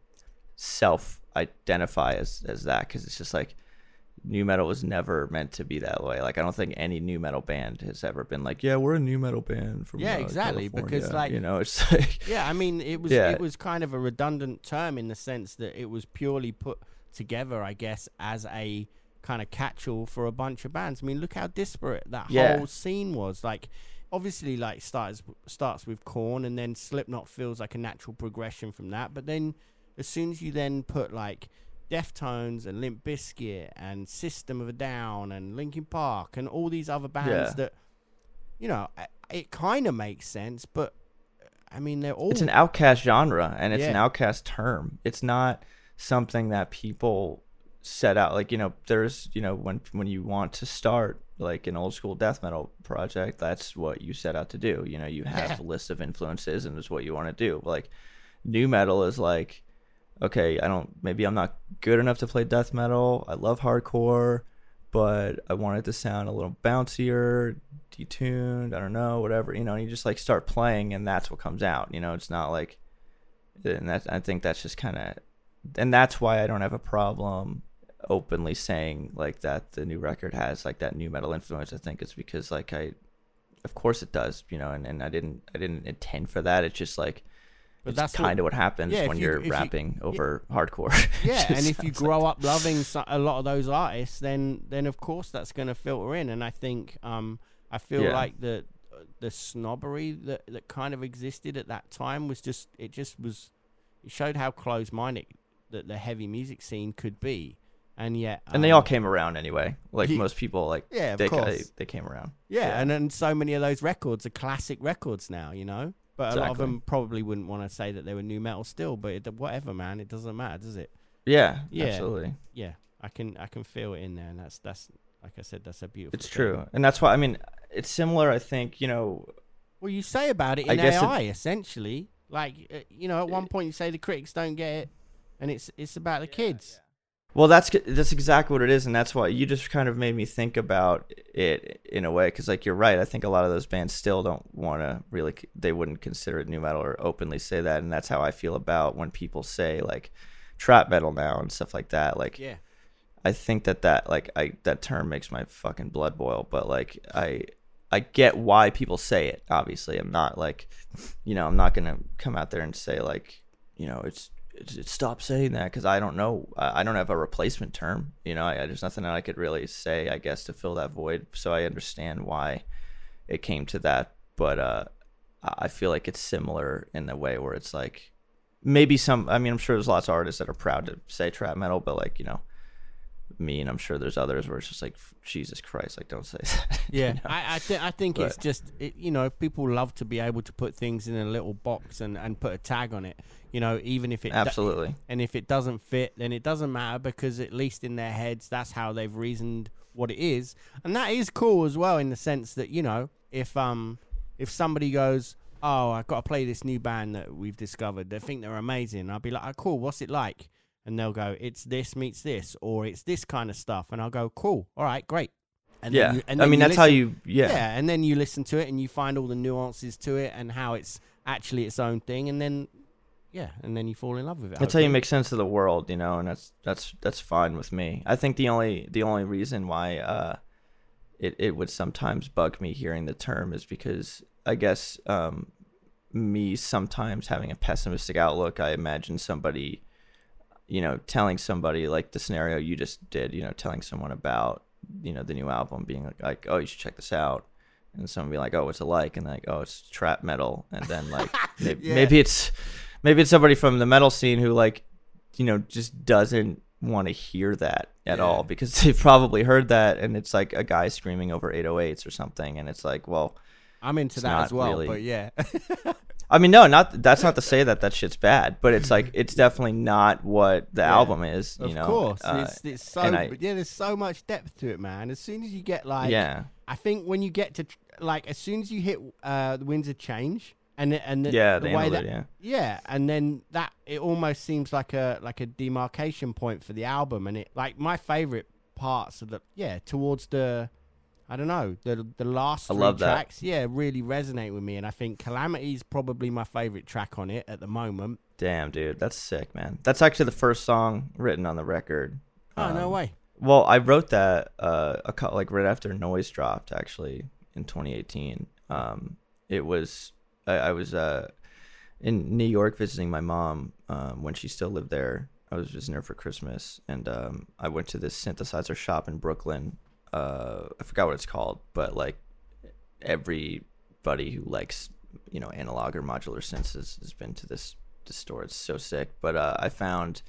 self identify as as that because it's just like nu metal was never meant to be that way. Like I don't think any nu metal band has ever been like, yeah, we're a nu metal band from Yeah, uh, exactly, because, like- you know, it's like Yeah, I mean, it was Yeah. it was kind of a redundant term in the sense that it was purely put together, I guess, as a kind of catch-all for a bunch of bands. I mean, look how disparate that Yeah. whole scene was. Like, obviously, like starts starts with Korn, and then Slipknot feels like a natural progression from that. But then, as soon as you then put like Deftones and Limp Bizkit and System of a Down and Linkin Park and all these other bands Yeah. that, you know, it kind of makes sense, but. I mean, they're all it's an outcast genre and it's an outcast term. It's not something that people set out like you know there's you know when when you want to start like an old school death metal project that's what you set out to do. You know you have Yeah. a list of influences and it's what you want to do. Like nu metal is like okay i don't maybe i'm not good enough to play death metal. I love hardcore but i want it to sound a little bouncier detuned i don't know whatever you know and you just like start playing and that's what comes out you know? It's not like and that's i think that's just kind of and that's why i don't have a problem openly saying like that the new record has like that nu metal influence i think it's because like i of course it does you know and, and i didn't i didn't intend for that it's just like But it's that's kind of what, happens yeah, when you- are if you- rapping over hardcore yeah, and if you grow like- up loving a lot of those artists, then then of course that's going to filter in. And I think um, I feel Yeah. like the the snobbery that that kind of existed at that time was just it just was it showed how close minded that the heavy music scene could be, and yet and they all um, came around anyway like Ye- most people like Yeah, of they, course. they, they came around Yeah, and then so many of those records are classic records now, you know. But a lot of them probably wouldn't want to say that they were nu metal still. But it, whatever, man, it doesn't matter, does it? yeah Yeah. absolutely Yeah, I can I can feel it in there, and that's that's like I said, that's a beautiful. it's thing. true and that's why i mean it's similar i think you know Well, you say about it in guess it- AI essentially. Like uh, you know, at one point you say the critics don't get it, and it's it's about the kids. Well, that's that's exactly what it is, and that's why you just kind of made me think about it in a way. Because, like, you're right. I think a lot of those bands still don't want to really. They wouldn't consider it nu metal or openly say that, and that's how I feel about when people say like trap metal now and stuff like that. Like, Yeah, I think that that like I that term makes my fucking blood boil. But like I I get why people say it. Obviously, I'm not like you know I'm not gonna come out there and say like you know it's. Stop saying that because I don't know. I, don't have a replacement term. You know, I, there's nothing that I could really say. I guess to fill that void. So I understand why it came to that. But uh, I feel like it's similar in the way where it's like maybe some. I mean, I'm sure there's lots of artists that are proud to say trap metal, but like you know, me and I'm sure there's others where it's just like Jesus Christ, like don't say that. you yeah. know? I I, th- I think it's just it, you know people love to be able to put things in a little box and and put a tag on it. You know, even if it do- Absolutely. and if it doesn't fit, then it doesn't matter because at least in their heads, that's how they've reasoned what it is, and that is cool as well in the sense that you know if um if somebody goes, oh, I've got to play this new band that we've discovered, they think they're amazing. I'll be like, oh, cool, what's it like? And they'll go, it's this meets this, or it's this kind of stuff, and I'll go, cool, all right, great. And yeah. you- and I mean, that's how you. Yeah. yeah, and then you listen to it and you find all the nuances to it and how it's actually its own thing, and then yeah, and then you fall in love with it. That's how you make sense of the world, you know, and that's that's that's fine with me. I think the only the only reason why uh, it it would sometimes bug me hearing the term is because I guess um, me sometimes having a pessimistic outlook. I imagine somebody, you know, telling somebody like the scenario you just did, you know, telling someone about you know the new album, being like, like oh, you should check this out. And someone be like, "Oh, what's it like?" And like, "Oh, it's trap metal." And then like, maybe, Yeah. maybe it's maybe it's somebody from the metal scene who like you know just doesn't want to hear that at all because they've probably heard that and it's like a guy screaming over 808s or something and it's like well I'm into that as well, really- but yeah, I mean, no, not that's not to say that that shit's bad, but it's like it's definitely not what the Yeah. album is. You of know, course, Uh, it's, it's so I- yeah. There's so much depth to it, man. As soon as you get like, yeah, I think when you get to like, as soon as you hit uh, the winds of change, and and the, yeah, the the way that yeah. yeah, and then that it almost seems like a like a demarcation point for the album, and it like my favorite parts of the yeah towards the. I don't know the the last I three tracks. Yeah, really resonate with me, and I think "Calamity" is probably my favorite track on it at the moment. Damn, dude, that's sick, man. That's actually the first song written on the record. Oh no Um, way! Well, I wrote that uh, a cou- like right after Noise dropped, actually in 2018. Um, it was I, I was uh, in New York visiting my mom um, when she still lived there. I was visiting her for Christmas, and um, I went to this synthesizer shop in Brooklyn. Uh, I forgot what it's called, but like everybody who likes you know analog or modular synths has, has been to this this store. It's so sick. But uh, I found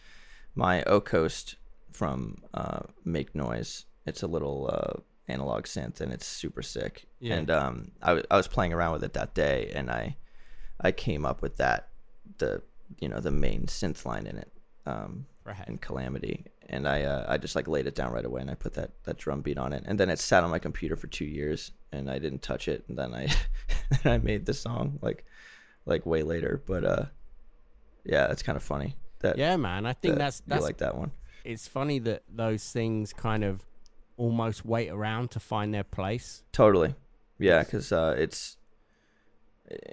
my O Coast from uh, Make Noise. It's a little uh, analog synth, and it's super sick. Yeah. And um, I, w- I was playing around with it that day, and I I came up with that the you know the main synth line in it um, Right. in Calamity, and I uh, I just like laid it down right away, and I put that that drum beat on it, and then it sat on my computer for two years, and I didn't touch it, and then I then I made the song like like way later, but uh yeah, it's kind of funny that Yeah, man. I think that that's you that's like that one. it's funny that those things kind of almost wait around to find their place. Totally. Yeah, because uh, it's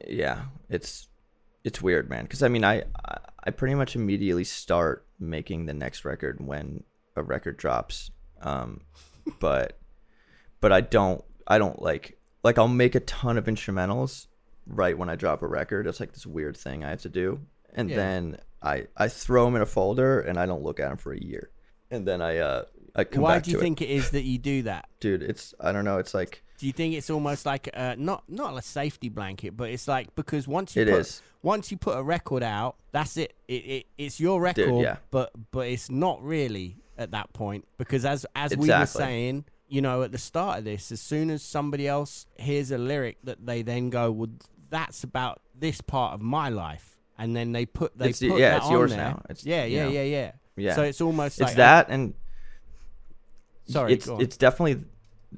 yeah, it's it's weird, man. Because I mean, I I- pretty much immediately start making the next record when a record drops, um, but but I don't I don't like like I'll make a ton of instrumentals right when I drop a record. It's like this weird thing I have to do, and Yeah. then I I throw them in a folder and I don't look at them for a year, and then I uh I come back. Why back do you to think it is that you do that? dude. It's I don't know. It's like Do you think it's almost like uh, not not a safety blanket, but it's like because once you It put, is. once you put a record out, that's it. It, it it's your record, yeah. but but it's not really at that point because as as we were saying, you know, at the start of this, as soon as somebody else hears a lyric that they then go, well, that's about this part of my life, and then they put they It's put yeah, that it's on yours there. now. It's, yeah, you yeah, know. yeah, yeah, Yeah. So it's almost it's like that and Sorry, it's it's definitely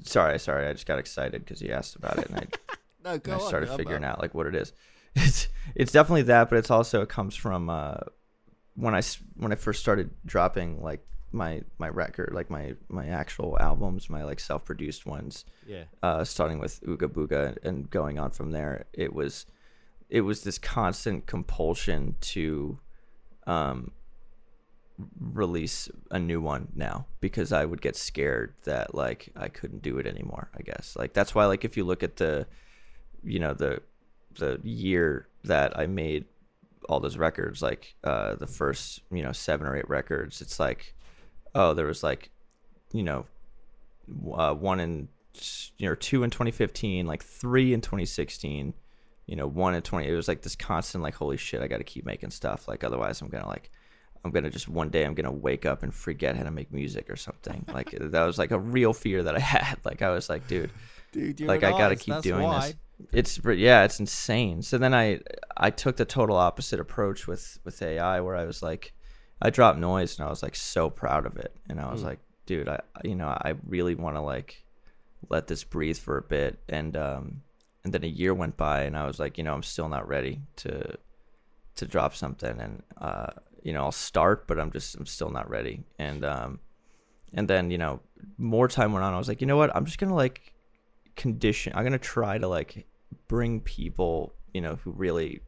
sorry sorry i just got excited because you asked about it and i, no, and I started I'm- figuring out like what it is it's it's definitely that but it's also it comes from uh when i when i first started dropping like my my record like my my actual albums my like self-produced ones Yeah. uh starting with ooga booga and going on from there it was it was this constant compulsion to um release a new one now because I would get scared that like I couldn't do it anymore, I guess. Like that's why like if you look at the you know the the year that I made all those records like uh the first, you know, 7 or 8 records, it's like oh, there was like you know uh, one in you know two in 2015, like 3 in 2016, you know, one in 20 it was like this constant like holy shit, I got to keep making stuff like otherwise I'm going to like I'm gonna just one day I'm gonna wake up and forget how to make music or something. Like that was like a real fear that I had. Like I was like, dude, Dude, like I gotta artist, keep that's doing why. this. It's yeah, it's insane. So then I I took the total opposite approach with with AI, where I was like, I dropped noise and I was like so proud of it, and I was like, dude, I you know I really want to like let this breathe for a bit, and um and then a year went by, and I was like, you know, I'm still not ready to to drop something, and uh you know I'll start, but I'm just I'm still not ready, and um and then you know more time went on. I was like, you know what, I'm just gonna like condition i'm gonna try to like bring people you know who really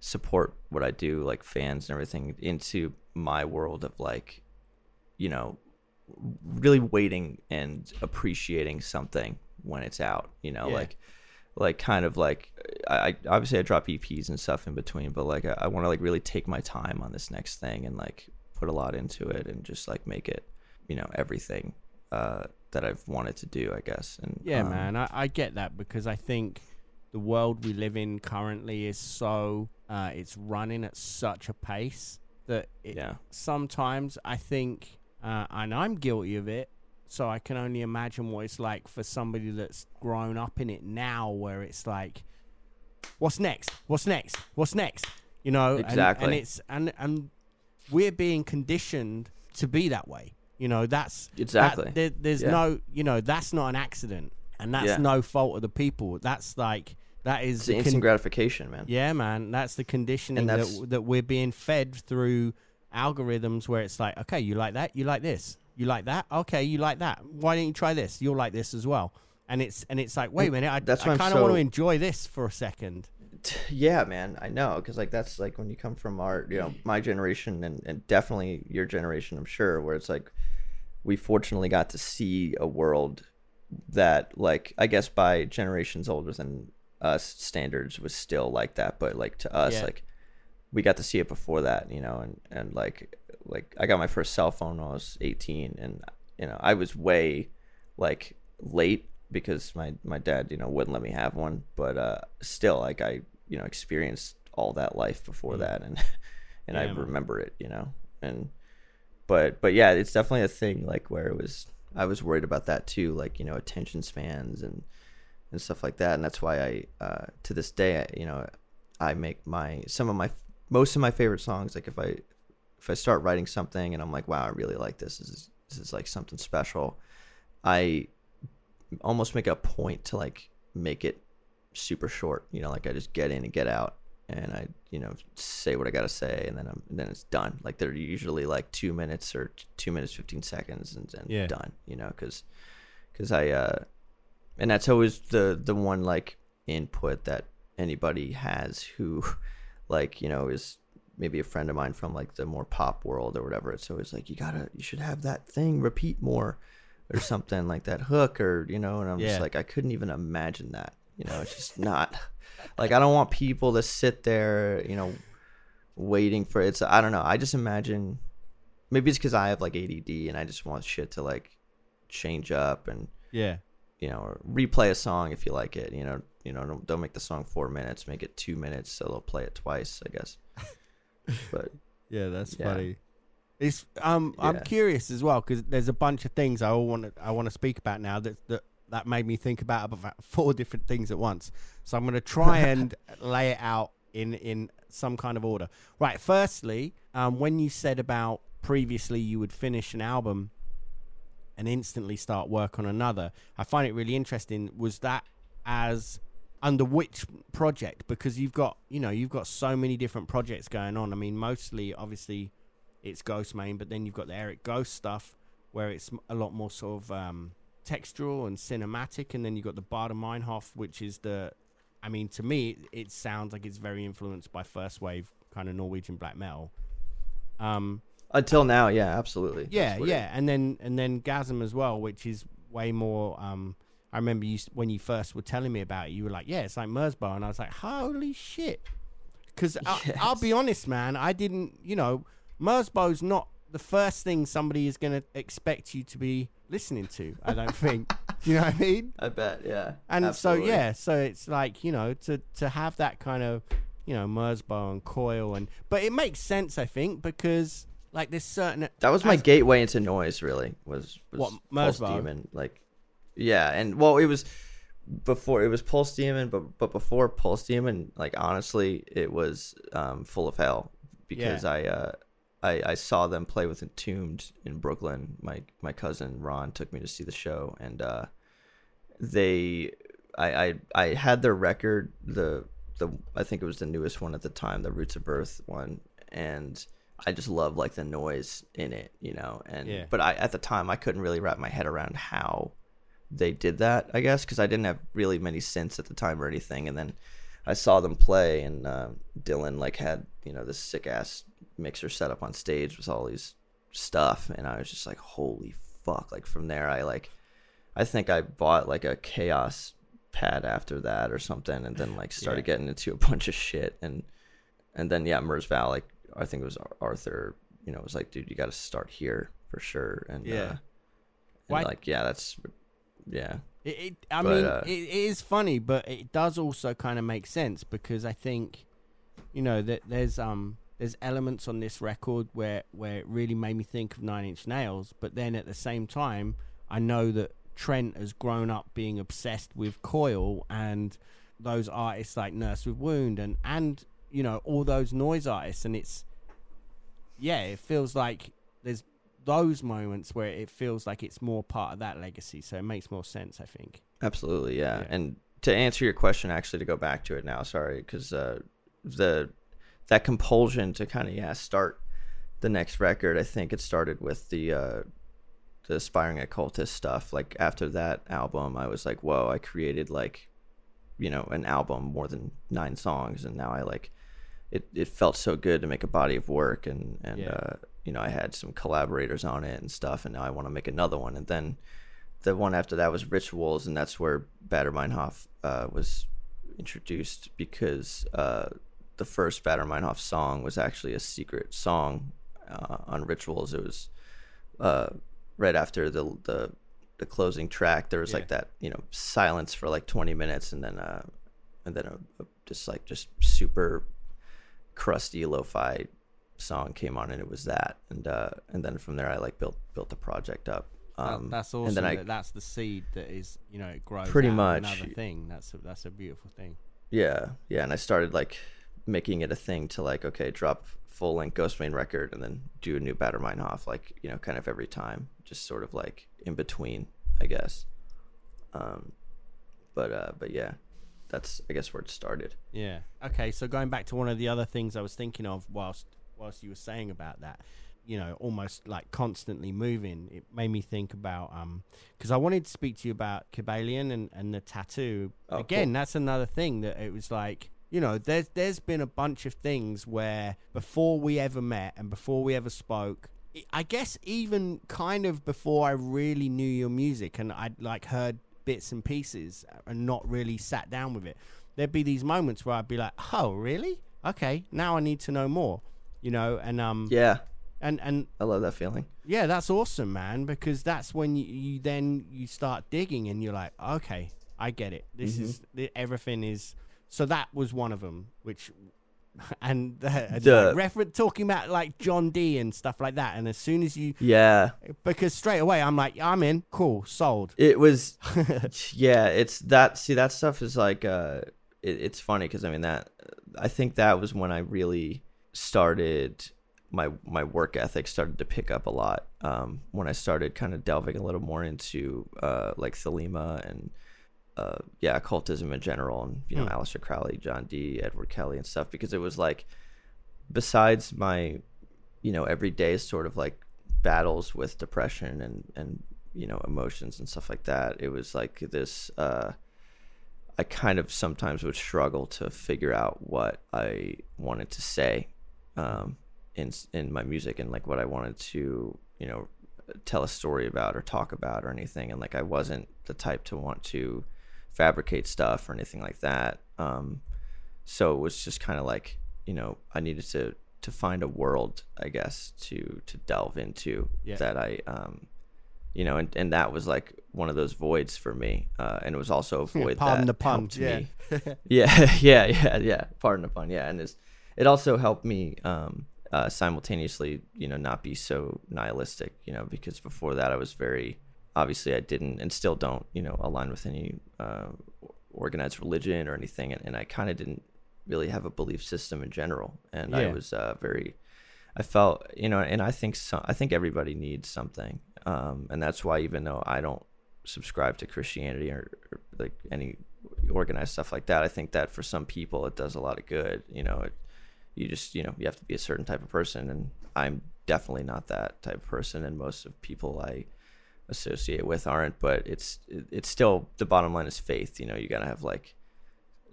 support what i do like fans and everything into my world of like you know really waiting and appreciating something when it's out you know Yeah. like like kind of like I, obviously i drop eps and stuff in between but like i, I want to like really take my time on this next thing and like put a lot into it and just like make it you know everything uh that i've wanted to do i guess and Yeah, um, man, I, I get that because I think the world we live in currently is so uh, it's running at such a pace that it, Yeah. sometimes I think, uh, and I'm guilty of it. So I can only imagine what it's like for somebody that's grown up in it now, where it's like what's next? What's next? What's next? You know, and- and, it's and and we're being conditioned to be that way. You know, that's that- Exactly. there, there's Yeah. no, you know, that's not an accident, and that's Yeah. no fault of the people. That's like that is the instant gratification, man. yeah, man. That's the conditioning that that we're being fed through algorithms where it's like, okay, you like that, you like this, you like that, okay, you like that. Why don't you try this? You'll like this as well. And it's and it's like, wait a minute, I, That's I kind of want to enjoy this for a second. Yeah, man, I know, because like that's like when you come from our, you know, my generation and, and definitely your generation, I'm sure, where it's like we fortunately got to see a world that, like, I guess by generations older than us standards was still like that, but like to us, Yeah. like we got to see it before that, you know, and and like like I got my first cell phone when I was 18, and you know I was way like late because my my dad you know wouldn't let me have one, but uh still like I you know experienced all that life before that, and and I man. remember it, you know, and but but yeah, it's definitely a thing like where it was I was worried about that too, like you know attention spans and and stuff like that, and that's why I uh, to this day I, you know I make my some of my most of my favorite songs like if I if I start writing something and I'm like wow I really like this this is this is like something special, I almost make a point to like make it super short, you know, like I just get in and get out and I, you know, say what I got to say and then I'm then it's done. Like they're usually like 2 minutes or 2 minutes 15 seconds and then Yeah. done, you know, cuz cuz I uh and that's always the the one like input that anybody has who like, you know, is maybe a friend of mine from like the more pop world or whatever. It's always like you got to you should have that thing repeat more or something like that hook or you know and i'm Yeah. just like i couldn't even imagine that you know it's just not like i don't want people to sit there you know waiting for it's i don't know i just imagine maybe it's because i have like add and i just want shit to like change up and Yeah. you know or replay a song if you like it you know you know don't, don't make the song four minutes make it two minutes so they'll play it twice i guess but Yeah, that's Yeah. funny. It's um, I'm curious as well because there's a bunch of things I all want to I want to speak about now that that that made me think about about four different things at once. So I'm going to try and lay it out in in some kind of order. Right. Firstly, um, when you said about previously you would finish an album and instantly start work on another, I find it really interesting. Was that as under which project? Because you've got you know you've got so many different projects going on. I mean, mostly obviously it's Ghostemane, but then you've got the Eric Ghoste stuff where it's a lot more sort of um, textural and cinematic, and then you've got the Baader Meinhof, which is the, I mean, to me, it, it sounds like it's very influenced by first wave kind of Norwegian black metal. Um, until now yeah absolutely yeah, it- yeah, and then and then Gasm as well, which is way more. Um, I remember you when you first were telling me about it, you were like, "Yeah, it's like Merzbow," and I was like, "Holy shit!" Because uh, I'll be honest, man, I didn't. You know, Merzbow's not the first thing somebody is going to expect you to be listening to. I don't think. Do you know what I mean? i bet yeah And absolutely. so yeah, so it's like you know to to have that kind of you know Merzbow and Coil and but it makes sense I think because like there's certain That was my as- gateway into noise. Really was, was What, Pulse Merzbow? Demon. Like, yeah, and well, it was before it was Pulse Demon, but but before Pulse Demon, like honestly, it was um, Full of Hell because Yeah. I uh, I I saw them play with Entombed in Brooklyn. My my cousin Ron took me to see the show, and uh, they I, I I had their record the the I think it was the newest one at the time, the Roots of Earth one, and I just love like the noise in it, you know. And Yeah. but I at the time I couldn't really wrap my head around how they did that. I guess because I didn't have really many synths at the time or anything, and then I saw them play, and uh, Dylan like had you know this sick ass mixer set up on stage with all these stuff, and I was just like, holy fuck! Like from there, I like I think I bought like a Kaoss Pad after that or something, and then like started Yeah. getting into a bunch of shit, and and then yeah, Merzbow, like I think it was Arthur, you know, was like, dude, you got to start here for sure, and Yeah. uh, and like yeah, that's yeah, It, it I But, mean, uh, it, it is funny, but it does also kind of make sense because I think, you know, that there's um there's elements on this record where where it really made me think of Nine Inch Nails, but then at the same time, I know that Trent has grown up being obsessed with Coil and those artists like Nurse with Wound and and you know all those noise artists, and it's yeah, it feels like there's those moments where it feels like it's more part of that legacy, so it makes more sense. I think. Absolutely, yeah. Yeah. And to answer your question, actually, to go back to it now, sorry, because uh, the that compulsion to kind of yeah start the next record, I think it started with the uh, the aspiring occultist stuff. Like after that album, I was like, whoa, I created like you know an album more than nine songs, and now I like it. It felt so good to make a body of work, and and Yeah. uh, you know I had some collaborators on it and stuff, and now I want to make another one, and then the one after that was Rituals, and that's where Baader Meinhof uh, was introduced because uh, the first Baader Meinhof song was actually a secret song uh, on Rituals. It was uh, right after the the the closing track. There was Yeah. like that you know silence for like twenty minutes, and then uh, and then a, a just like just super crusty lo-fi song came on, and it was that, and uh, and then from there I like built built the project up. Um, that's and then I- that that's the seed that is, you know, it grows. Pretty much. another thing. That's a, that's a beautiful thing. Yeah, yeah, and I started like making it a thing to like okay, drop full length Ghostemane record and then do a new Baader Meinhof like you know kind of every time, just sort of like in between, I guess. Um, but uh, but yeah, that's I guess where it started. Yeah. Okay. So going back to one of the other things I was thinking of whilst whilst you were saying about that, you know, almost like constantly moving, it made me think about um because I wanted to speak to you about Kibalion and and the tattoo. Oh, Again, cool. that's another thing that it was like. You know, there's there's been a bunch of things where before we ever met and before we ever spoke, I guess even kind of before I really knew your music and I'd like heard bits and pieces and not really sat down with it, there'd be these moments where I'd be like, "Oh, really? Okay, now I need to know more." You know, and um, Yeah, and and I love that feeling. yeah, that's awesome, man, because that's when you, you then you start digging and you're like, "Okay, I get it. This is everything is." So that was one of them, which. And uh, The- like, refer- talking about like John Dee and stuff like that, and as soon as you Yeah, because straight away I'm like, I'm in, cool, sold. it was. yeah, it's that. See, that stuff is like. uh it, It's funny because I mean that. I think that was when I really started my my work ethic started to pick up a lot um, when I started kind of delving a little more into uh, like Thelema and uh, yeah occultism in general and you know Hmm. Aleister Crowley, John Dee, Edward Kelley and stuff because it was like besides my you know everyday sort of like battles with depression and and you know emotions and stuff like that it was like this uh I kind of sometimes would struggle to figure out what I wanted to say um, in in my music and like what I wanted to you know tell a story about or talk about or anything. And like I wasn't the type to want to fabricate stuff or anything like that. Um, so it was just kind of like you know I needed to to find a world I guess to to delve into Yeah. that I um you know and, and that was like one of those voids for me. Uh, and it was also a void Pardon that the pun, helped yeah. me yeah yeah yeah yeah. Pardon the pun yeah. And it's, it also helped me um uh, simultaneously you know not be so nihilistic you know because before that i was very obviously i didn't and still don't you know align with any uh, organized religion or anything and, and i kind of didn't really have a belief system in general and i was uh, very i felt you know and i think so, i think everybody needs something um, and that's why even though i don't subscribe to christianity or, or like any organized stuff like that i think that for some people it does a lot of good you know it, you just you know you have to be a certain type of person and i'm definitely not that type of person and most of people i associate with aren't but it's it's still the bottom line is faith you know you gotta have like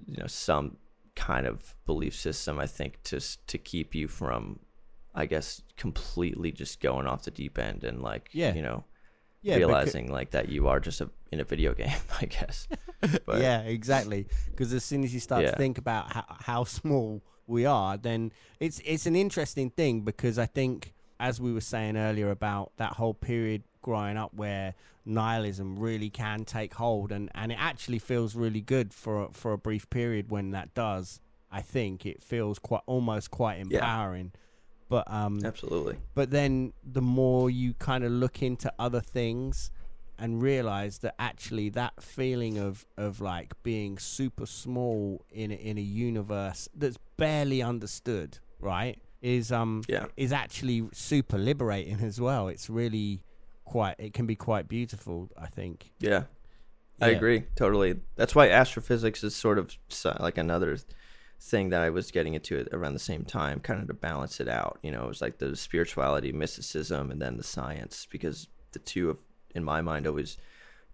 you know some kind of belief system i think to to keep you from i guess completely just going off the deep end and like Yeah. you know Yeah, realizing like that you are just a, in a video game i guess but yeah, exactly. Because as soon as you start to think about how, how small we are, then it's it's an interesting thing because I think, as we were saying earlier about that whole period growing up where nihilism really can take hold, and, and it actually feels really good for a- for a brief period when that does. I think it feels quite almost quite empowering. But um, absolutely but then the more you kind of look into other things and realize that actually that feeling of of like being super small in a, in a universe that's barely understood, right? Is um Yeah. is actually super liberating as well. It's really quite it can be quite beautiful, I think. Yeah. I Yeah. agree totally. That's why astrophysics is sort of like another thing that I was getting into at- around the same time, kind of to balance it out. You know, it was like the spirituality, mysticism, and then the science, because the two, have, in my mind, always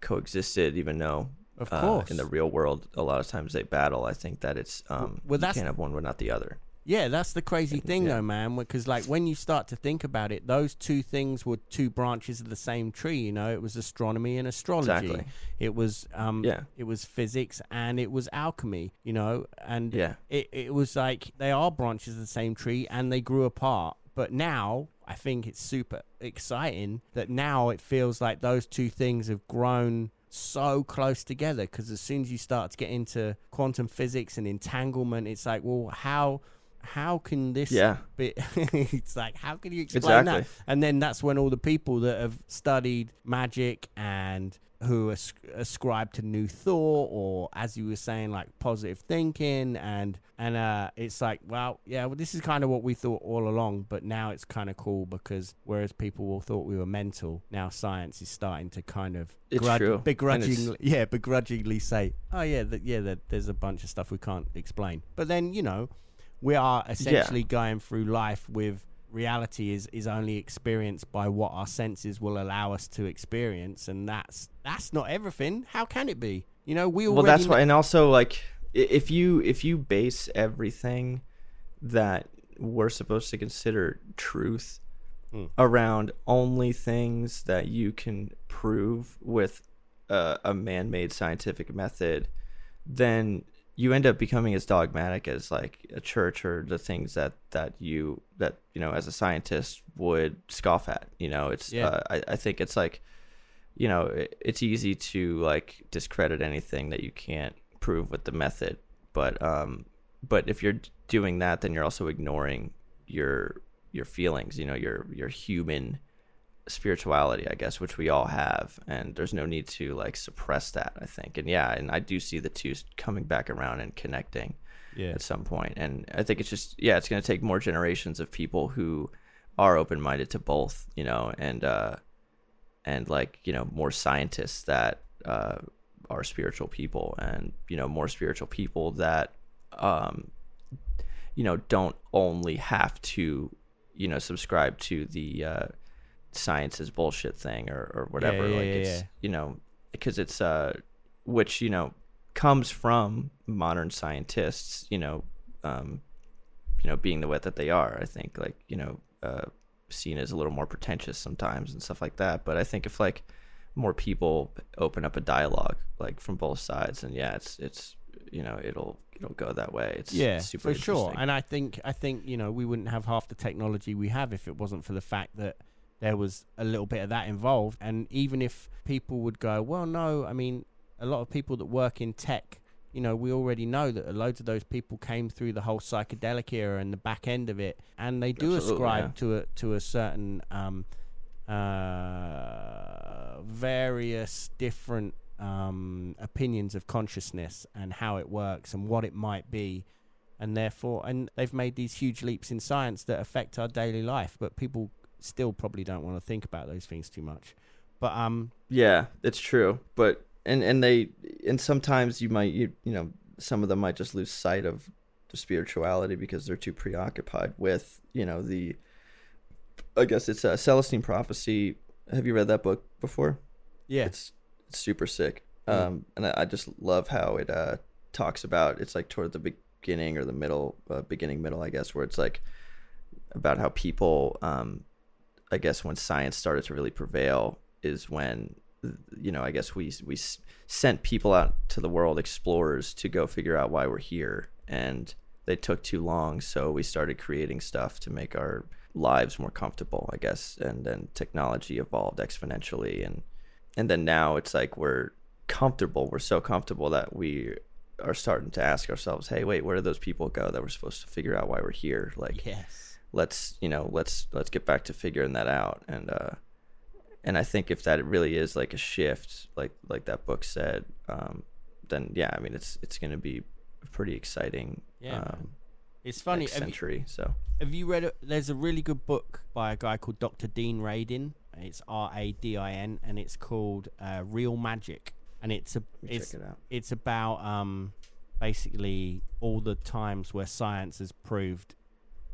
coexisted. Even though, Of uh, course. in the real world, a lot of times they battle. I think that it's um, well, you that's- can't have one without the other. Yeah, that's the crazy thing, yeah. though, man. Because like when you start to think about it, those two things were two branches of the same tree. You know, it was astronomy and astrology. Exactly. It was um, Yeah. it was physics and it was alchemy. You know, and Yeah. it it was like they are branches of the same tree and they grew apart. But now I think it's super exciting that now it feels like those two things have grown so close together because as soon as you start to get into quantum physics and entanglement it's like well how how can this Yeah. be it's like how can you explain that and then that's when all the people that have studied magic and who as- ascribe to new thought or as you were saying like positive thinking and and uh it's like well yeah well this is kind of what we thought all along but now it's kind of cool because whereas people all thought we were mental now science is starting to kind of It's true. And it's- begrudgingly yeah begrudgingly say oh yeah that yeah that there's a bunch of stuff we can't explain but then you know we are essentially going through life with reality is is only experienced by what our senses will allow us to experience and that's that's not everything how can it be you know we well that's kn- why and also like if you if you base everything that we're supposed to consider truth Hmm. around only things that you can prove with a, a man-made scientific method then you end up becoming as dogmatic as like a church or the things that that you that you know as a scientist would scoff at you know it's Yeah. uh, I, I think it's like you know it, it's easy to like discredit anything that you can't prove with the method but um but if you're doing that then you're also ignoring your your feelings you know your your human spirituality i guess which we all have and there's no need to like suppress that i think and yeah and i do see the two coming back around and connecting yeah at some point. and i think it's just yeah it's going to take more generations of people who are open-minded to both you know and uh and like you know more scientists that uh are spiritual people and you know more spiritual people that um you know don't only have to you know subscribe to the uh science is bullshit thing or or whatever yeah, like yeah, it's yeah. you know because it's uh which you know comes from modern scientists you know um you know being the way that they are i think like you know uh seen as a little more pretentious sometimes and stuff like that. But i think if like more people open up a dialogue like from both sides and yeah it's it's you know it'll it'll go that way. It's yeah super for sure. and i think i think you know we wouldn't have half the technology we have if it wasn't for the fact that there was a little bit of that involved and even if people would go well no i mean a lot of people that work in tech you know we already know that loads of those people came through the whole psychedelic era and the back end of it and they do Absolutely, ascribe yeah. to a to a certain um uh various different um opinions of consciousness and how it works and what it might be and therefore and they've made these huge leaps in science that affect our daily life but people still probably don't want to think about those things too much but um Yeah, it's true. But and and they and sometimes you might you you know some of them might just lose sight of the spirituality because they're too preoccupied with you know the. I guess it's a Celestine prophecy. Have you read that book before? yeah It's it's super sick. Mm. Um, and I, I just love how it uh talks about it's like toward the beginning or the middle, uh, beginning middle, I guess, where it's like about how people um I guess when science started to really prevail is when you know I guess we we sent people out to the world explorers to go figure out why we're here and they took too long so we started creating stuff to make our lives more comfortable I guess and then technology evolved exponentially and and then now it's like we're comfortable we're so comfortable that we are starting to ask ourselves hey wait where did those people go that were supposed to figure out why we're here? Like yes let's you know let's let's get back to figuring that out and uh and I think if that really is like a shift, like like that book said, um, then yeah, I mean it's it's going to be pretty exciting. Yeah, um, It's funny. Have you, century. So have you read? A, there's a really good book by a guy called Dr. Dean Radin. It's R A D I N, and it's called uh, Real Magic. And it's a it's check it out. it's about um basically all the times where science has proved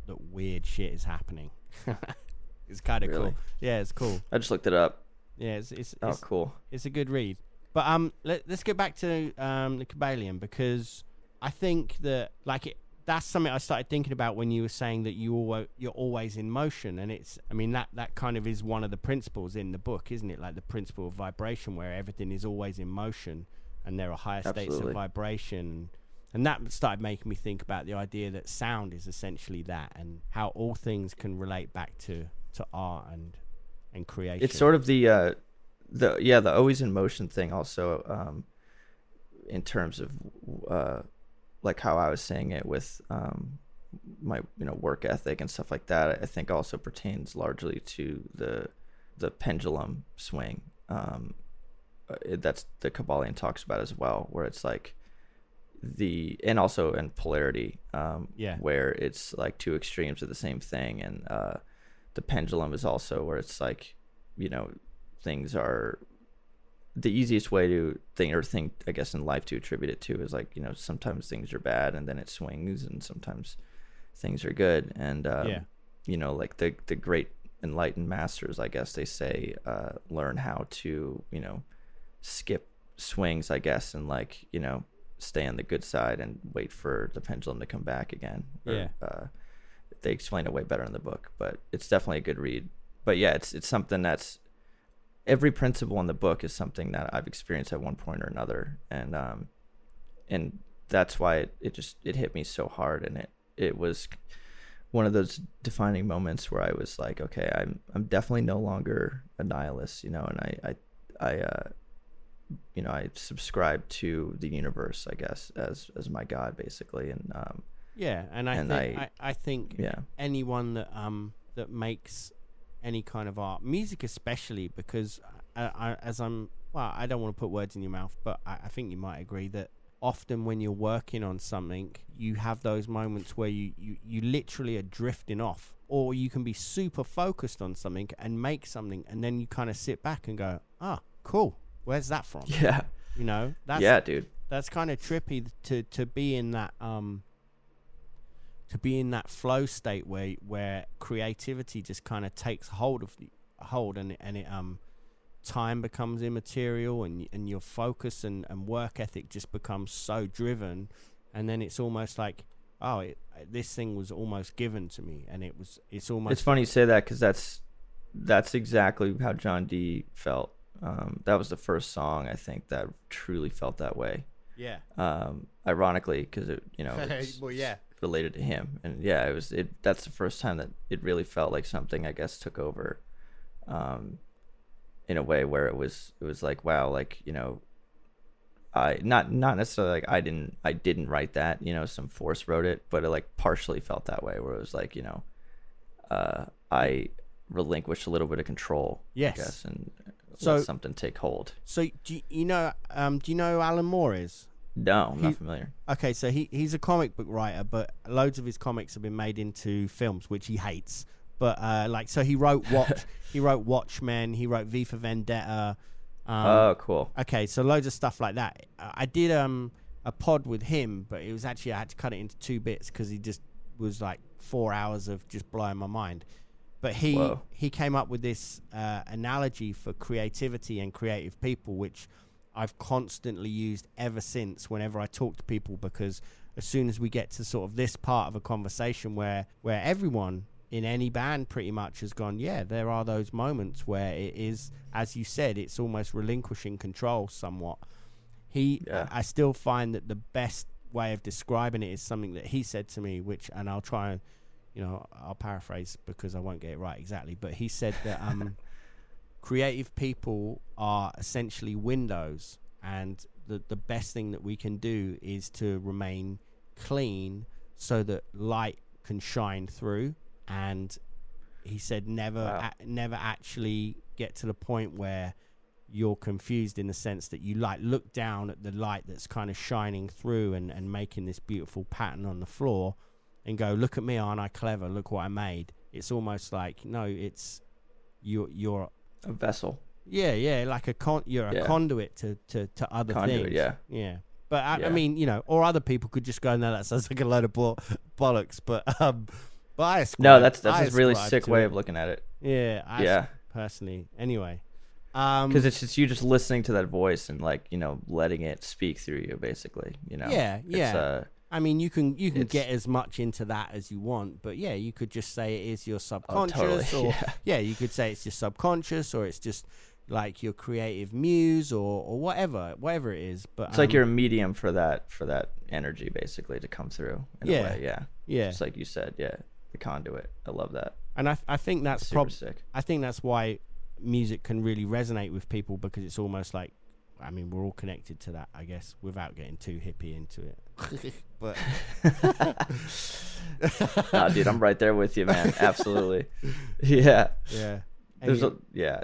that weird shit is happening. it's kind of Really? cool. Yeah, it's cool. I just looked it up. Yeah, it's it's, Oh, it's cool. it's a good read. But um, let, let's get back to um the Kybalion because I think that like it, that's something I started thinking about when you were saying that you always you're always in motion, and it's I mean that that kind of is one of the principles in the book, isn't it? Like the principle of vibration, where everything is always in motion, and there are higher states of vibration. And that started making me think about the idea that sound is essentially that, and how all things can relate back to to art and and creation. It's sort of the uh, the yeah the always in motion thing also um, in terms of uh, like how I was saying it with um, my you know work ethic and stuff like that. I think also pertains largely to the the pendulum swing. Um, uh, that's the Kybalion talks about as well, where it's like the and also in polarity, um, Yeah. where it's like two extremes of the same thing, and uh, the pendulum is also where it's like you know things are the easiest way to think or think i guess in life to attribute it to is like you know sometimes things are bad and then it swings and sometimes things are good and um, Yeah. you know like the the great enlightened masters i guess they say uh, learn how to you know skip swings i guess and like you know stay on the good side and wait for the pendulum to come back again. Or, Yeah. uh, they explain it way better in the book but it's definitely a good read. But yeah it's it's something that's every principle in the book is something that I've experienced at one point or another, and um, and that's why it, it just it hit me so hard, and it it was one of those defining moments where I was like, okay, I'm I'm definitely no longer a nihilist, you know, and I I I uh, you know I subscribe to the universe, I guess, as as my god basically, and um, Yeah, and I And think I, I- I, think yeah, anyone that um that makes any kind of art, music especially, because I, I, as I'm well, I don't want to put words in your mouth, but I, I think you might agree that often when you're working on something, you have those moments where you, you, you literally are drifting off, or you can be super focused on something and make something, and then you kind of sit back and go, ah, cool, where's that from? yeah, You know, that's yeah, dude, that's kind of trippy to to be in that um to be in that flow state where where creativity just kind of takes hold of hold and and it um time becomes immaterial and and your focus and, and work ethic just becomes so driven and then it's almost like oh it, this thing was almost given to me and it was it's almost it's funny you say that because that's that's exactly how John Dee felt. Um, that was the first song I think that truly felt that way. yeah Um, ironically, because it you know it's well yeah related to him, and yeah, it was it. That's the first time that it really felt like something I guess took over, um, in a way where it was it was like wow, like you know. I not not necessarily like I didn't I didn't write that you know some force wrote it but it like partially felt that way where it was like you know uh, I relinquished a little bit of control Yes. I guess and So- let something take hold so do you, you know um do you know who Alan Moore is no I'm He- not familiar Okay, so he he's a comic book writer, but loads of his comics have been made into films, which he hates. But uh, like, so he wrote Watch, he wrote Watchmen, he wrote V for Vendetta. Um, oh cool okay, so loads of stuff like that. I did um a pod with him, but it was actually I had to cut it into two bits because he just was like four hours of just blowing my mind. But he Whoa. he came up with this uh, analogy for creativity and creative people, which I've constantly used ever since whenever I talk to people because as soon as we get to sort of this part of a conversation where where everyone in any band pretty much has gone, yeah, there are those moments where it is, as you said, it's almost relinquishing control somewhat. He, Yeah. I I still find that the best way of describing it is something that he said to me, which, and I'll try and, you know, I'll paraphrase because I won't get it right exactly, but he said that um, creative people are essentially windows, and the the best thing that we can do is to remain clean so that light can shine through. And he said never Wow. a- never actually get to the point where you're confused in the sense that you like look down at the light that's kind of shining through and, and making this beautiful pattern on the floor and go, look at me, aren't I clever? Look what I made. It's almost like no, it's you you're A vessel. yeah, yeah, like a con you're a Yeah. conduit to, to, to other Conduit, things. yeah. Yeah. But I, I mean, you know, or other people could just go, no, that sounds like a load of bo- bollocks. But um, but I No, that's that's I a really sick way it. of looking at it. Yeah, I Yeah. personally. Anyway, um, Because it's just you just listening to that voice and like you know letting it speak through you, basically. You know. Yeah, It's, yeah. uh, I mean, you can you can It's- get as much into that as you want, but yeah, you could just say it is your oh, subconscious, totally. or yeah. yeah, you could say it's your subconscious, or it's just like your creative muse, or or whatever, whatever it is. But It's like um, you're a medium for that for that energy basically to come through in Yeah. a way. Yeah. yeah, Just like you said, yeah. The conduit. I love that. and I I think that's Super prob- sick. I think that's why music can really resonate with people because it's almost like I mean we're all connected to that I guess without getting too hippie into it. but nah, dude, I'm right there with you, man. Absolutely. Yeah. yeah. There's Anyway, a yeah.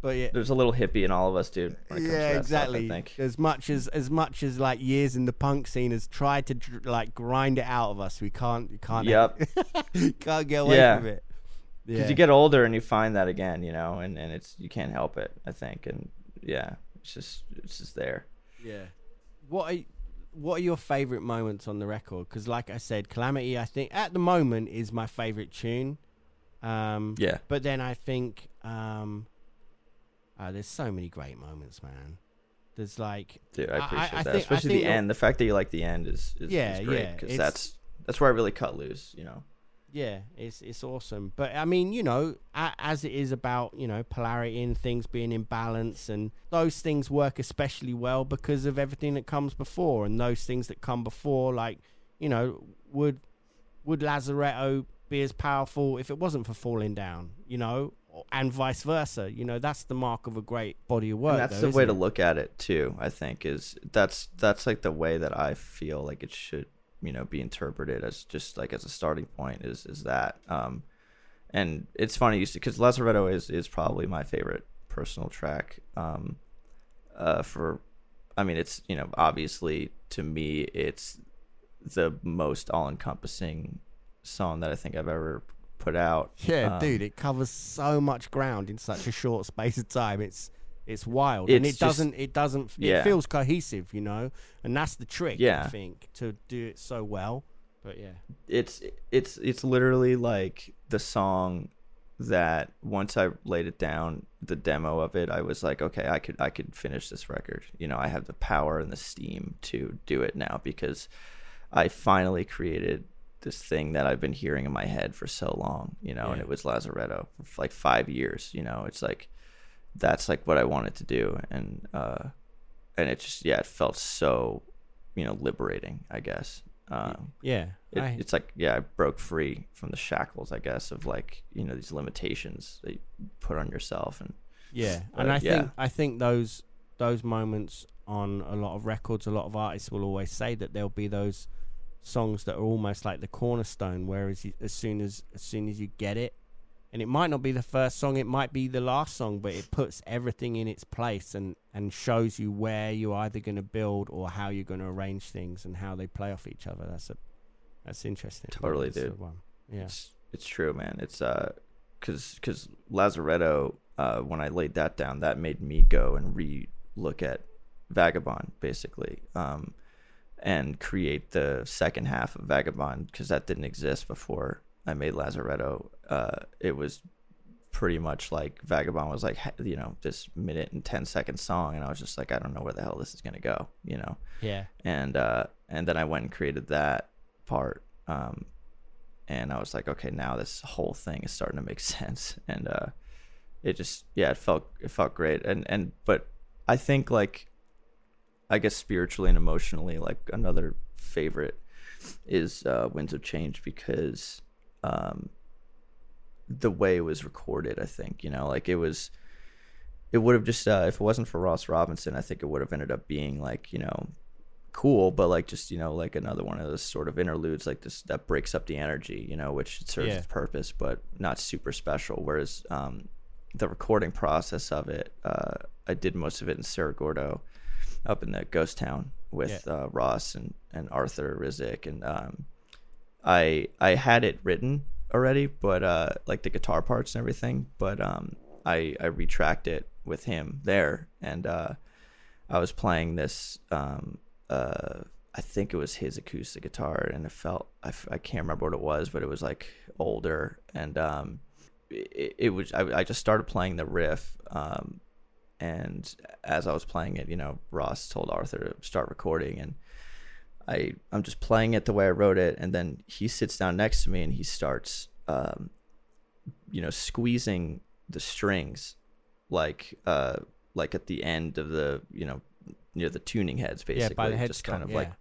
but yeah, There's a little hippie in all of us, dude. when it comes to yeah, that stuff, exactly. I think. As much as as much as like years in the punk scene has tried to dr- like grind it out of us, we can't we can't Yep. can't get away Yeah. from it. Because Yeah. you get older and you find that again, you know, and, and it's you can't help it, I think. And yeah, it's just it's just there. Yeah. What are what are your favorite moments on the record? Because like I said, Calamity, I think at the moment is my favorite tune. Um, Yeah. But then I think um, uh, there's so many great moments, man. There's like Dude, I- I I- appreciate I that. think- I Especially the end. The fact that you like the end is, is, Yeah, is great. yeah, Because that's that's where I really cut loose, you know. Yeah, it's it's awesome. But I mean, you know, a, as it is about you know polarity and things being in balance, and those things work especially well because of everything that comes before, and those things that come before, like you know, would would Lazaretto be as powerful if it wasn't for falling down? You know, and vice versa. You know, that's the mark of a great body of work. and that's though, the way isn't to look at it too i think is that's that's like the way that i feel like it should you know be interpreted as just like as a starting point is is that um and it's funny you see because lazaretto is is probably my favorite personal track um uh for i mean it's you know obviously to me it's the most all-encompassing song that i think i've ever put out Yeah, Um, dude, it covers so much ground in such a short space of time. It's it's wild, and it just- doesn't it doesn't it Yeah. feels cohesive, you know, and that's the trick. I think to do it so well. But yeah, it's it's it's literally like the song that once I laid it down, the demo of it, I was like, okay, I could I could finish this record. You know, I have the power and the steam to do it now because I finally created this thing that I've been hearing in my head for so long, you know, and it was Lazaretto for like 5 years, you know. It's like that's like what I wanted to do and uh and it just yeah, it felt so, you know, liberating, I guess. Um yeah, it, I- it's like yeah i broke free from the shackles i guess of like you know these limitations that you put on yourself and yeah, and Uh, I yeah. think I think those those moments on a lot of records, a lot of artists will always say that there'll be those songs that are almost like the cornerstone. Whereas you, as soon as as soon as you get it, and it might not be the first song, it might be the last song, but it puts everything in its place and and shows you where you're either going to build or how you're going to arrange things and how they play off each other. That's a that's interesting. Totally, That's dude. one. Yeah. it's it's true man it's uh because because lazaretto uh when i laid that down that made me go and re look at vagabond basically um and create the second half of vagabond because that didn't exist before i made lazaretto uh it was pretty much like vagabond was like you know this minute and 10 second song and i was just like i don't know where the hell this is going to go you know Yeah. and uh and then I went and created that part um and I was like okay now this whole thing is starting to make sense and uh it just yeah it felt it felt great and and but I think like I guess spiritually and emotionally like another favorite is uh Winds of Change because um the way it was recorded I think you know like it was it would have just uh, if it wasn't for Ross Robinson, I think it would have ended up being like you know cool, but like just you know like another one of those sort of interludes like this that breaks up the energy, you know, which serves Yeah. its purpose, but not super special. Whereas um, the recording process of it, uh, I did most of it in Cerro Gordo, up in the ghost town with uh, Ross and, and Arthur Rizk, and um, I I had it written already, but uh, like the guitar parts and everything, but um, I I retracked it with him there, and uh, I was playing this. Um, uh, I think it was his acoustic guitar, and it felt I, I can't remember what it was, but it was like older, and um, it, it was I, I just started playing the riff, um, and as I was playing it, you know, Ross told Arthur to start recording, and I I'm just playing it the way I wrote it, and then he sits down next to me and he starts, um, you know, squeezing the strings, like uh like at the end of the you know near the tuning heads basically, yeah, by the head just kind of yeah. like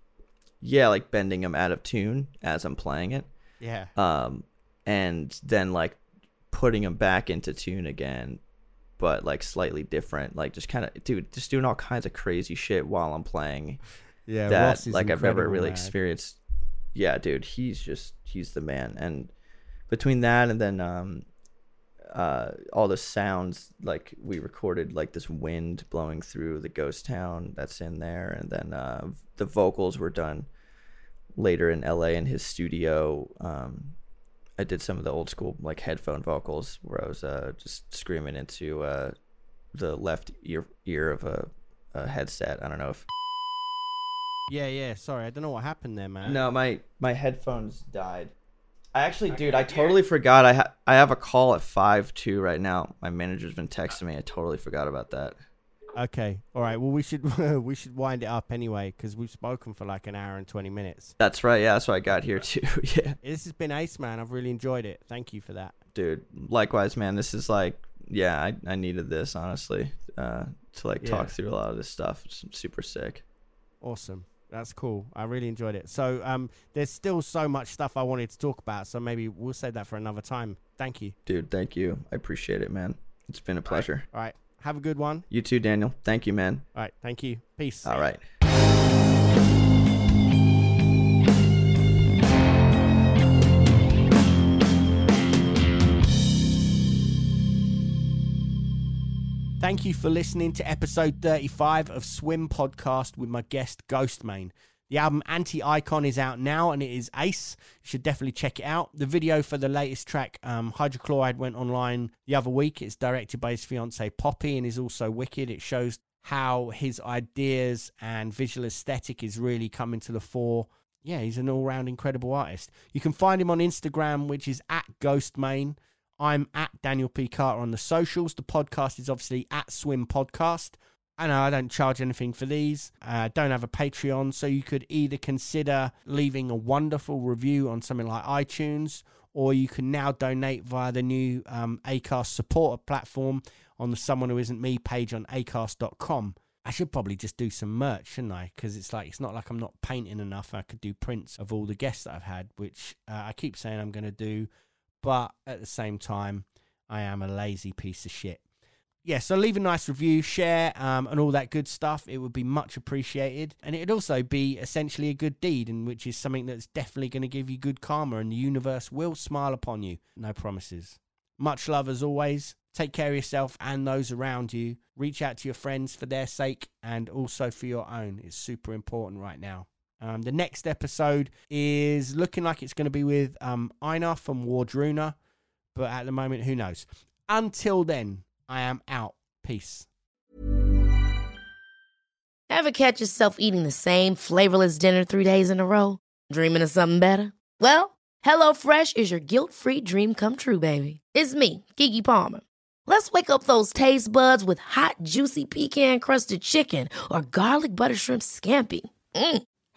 yeah, like bending them out of tune as I'm playing it, yeah. um, and then like putting them back into tune again, but like slightly different, like just kind of dude, just doing all kinds of crazy shit while I'm playing Yeah, that like I've never really experienced. Yeah, dude, he's just he's the man. And between that and then um uh all the sounds like we recorded like this wind blowing through the ghost town that's in there and then uh the vocals were done later in LA in his studio. Um I did some of the old school like headphone vocals where I was uh just screaming into uh the left ear ear of a, a headset. I don't know if Yeah, yeah. Sorry, I don't know what happened there, man. No, my my headphones died. I actually, dude, I totally forgot. I ha- I have a call at five two right now. My manager's been texting me. I totally forgot about that. Okay. All right. Well, we should we should wind it up anyway because we've spoken for like an hour and twenty minutes. That's right. Yeah, that's why I got here too. yeah, This has been ace, man. I've really enjoyed it. Thank you for that. dude. Likewise, man. This is like, yeah, I I needed this honestly uh, to like talk through a lot of this stuff. It's super sick. Awesome. That's cool. I really enjoyed it. So, um, there's still so much stuff I wanted to talk about. So maybe we'll save that for another time. Thank you. Dude, thank you. I appreciate it, man. It's been a pleasure. All right. Have a good one. You too, Daniel. Thank you, man. All right. Thank you. Peace. All right. Thank you for listening to episode 35 of Swim Podcast with my guest Ghostemane. The album Anti Icon is out now and it is ace. You should definitely check it out. The video for the latest track, um, Hydrochloride, went online the other week. It's directed by his fiancee Poppy and is also wicked. It shows how his ideas and visual aesthetic is really coming to the fore. Yeah, he's an all round incredible artist. You can find him on Instagram, which is at Ghostemane. I'm at Daniel P. Carter on the socials. The podcast is obviously at Swim Podcast. I know I don't charge anything for these. I don't have a Patreon, so you could either consider leaving a wonderful review on something like iTunes, or you can now donate via the new um, Acast supporter platform on the Someone Who Isn't Me page on acast.com. I should probably just do some merch, shouldn't I? Because it's like it's not like I'm not painting enough. I could do prints of all the guests that I've had, which uh, I keep saying I'm going to do, but at the same time, I am a lazy piece of shit. Yeah, so leave a nice review, share, um, and all that good stuff. It would be much appreciated. And it'd also be essentially a good deed, and which is something that's definitely going to give you good karma, and the universe will smile upon you. No promises. Much love as always. Take care of yourself and those around you. Reach out to your friends for their sake and also for your own. It's super important right now. Um, the next episode is looking like it's going to be with um, from Wardruna, but at the moment, who knows? Until then, I am out. Peace. Ever catch yourself eating the same flavorless dinner three days in a row? Dreaming of something better? Well, HelloFresh is your guilt free dream come true, baby. It's me, Keke Palmer. Let's wake up those taste buds with hot, juicy pecan crusted chicken or garlic butter shrimp scampi. Mm.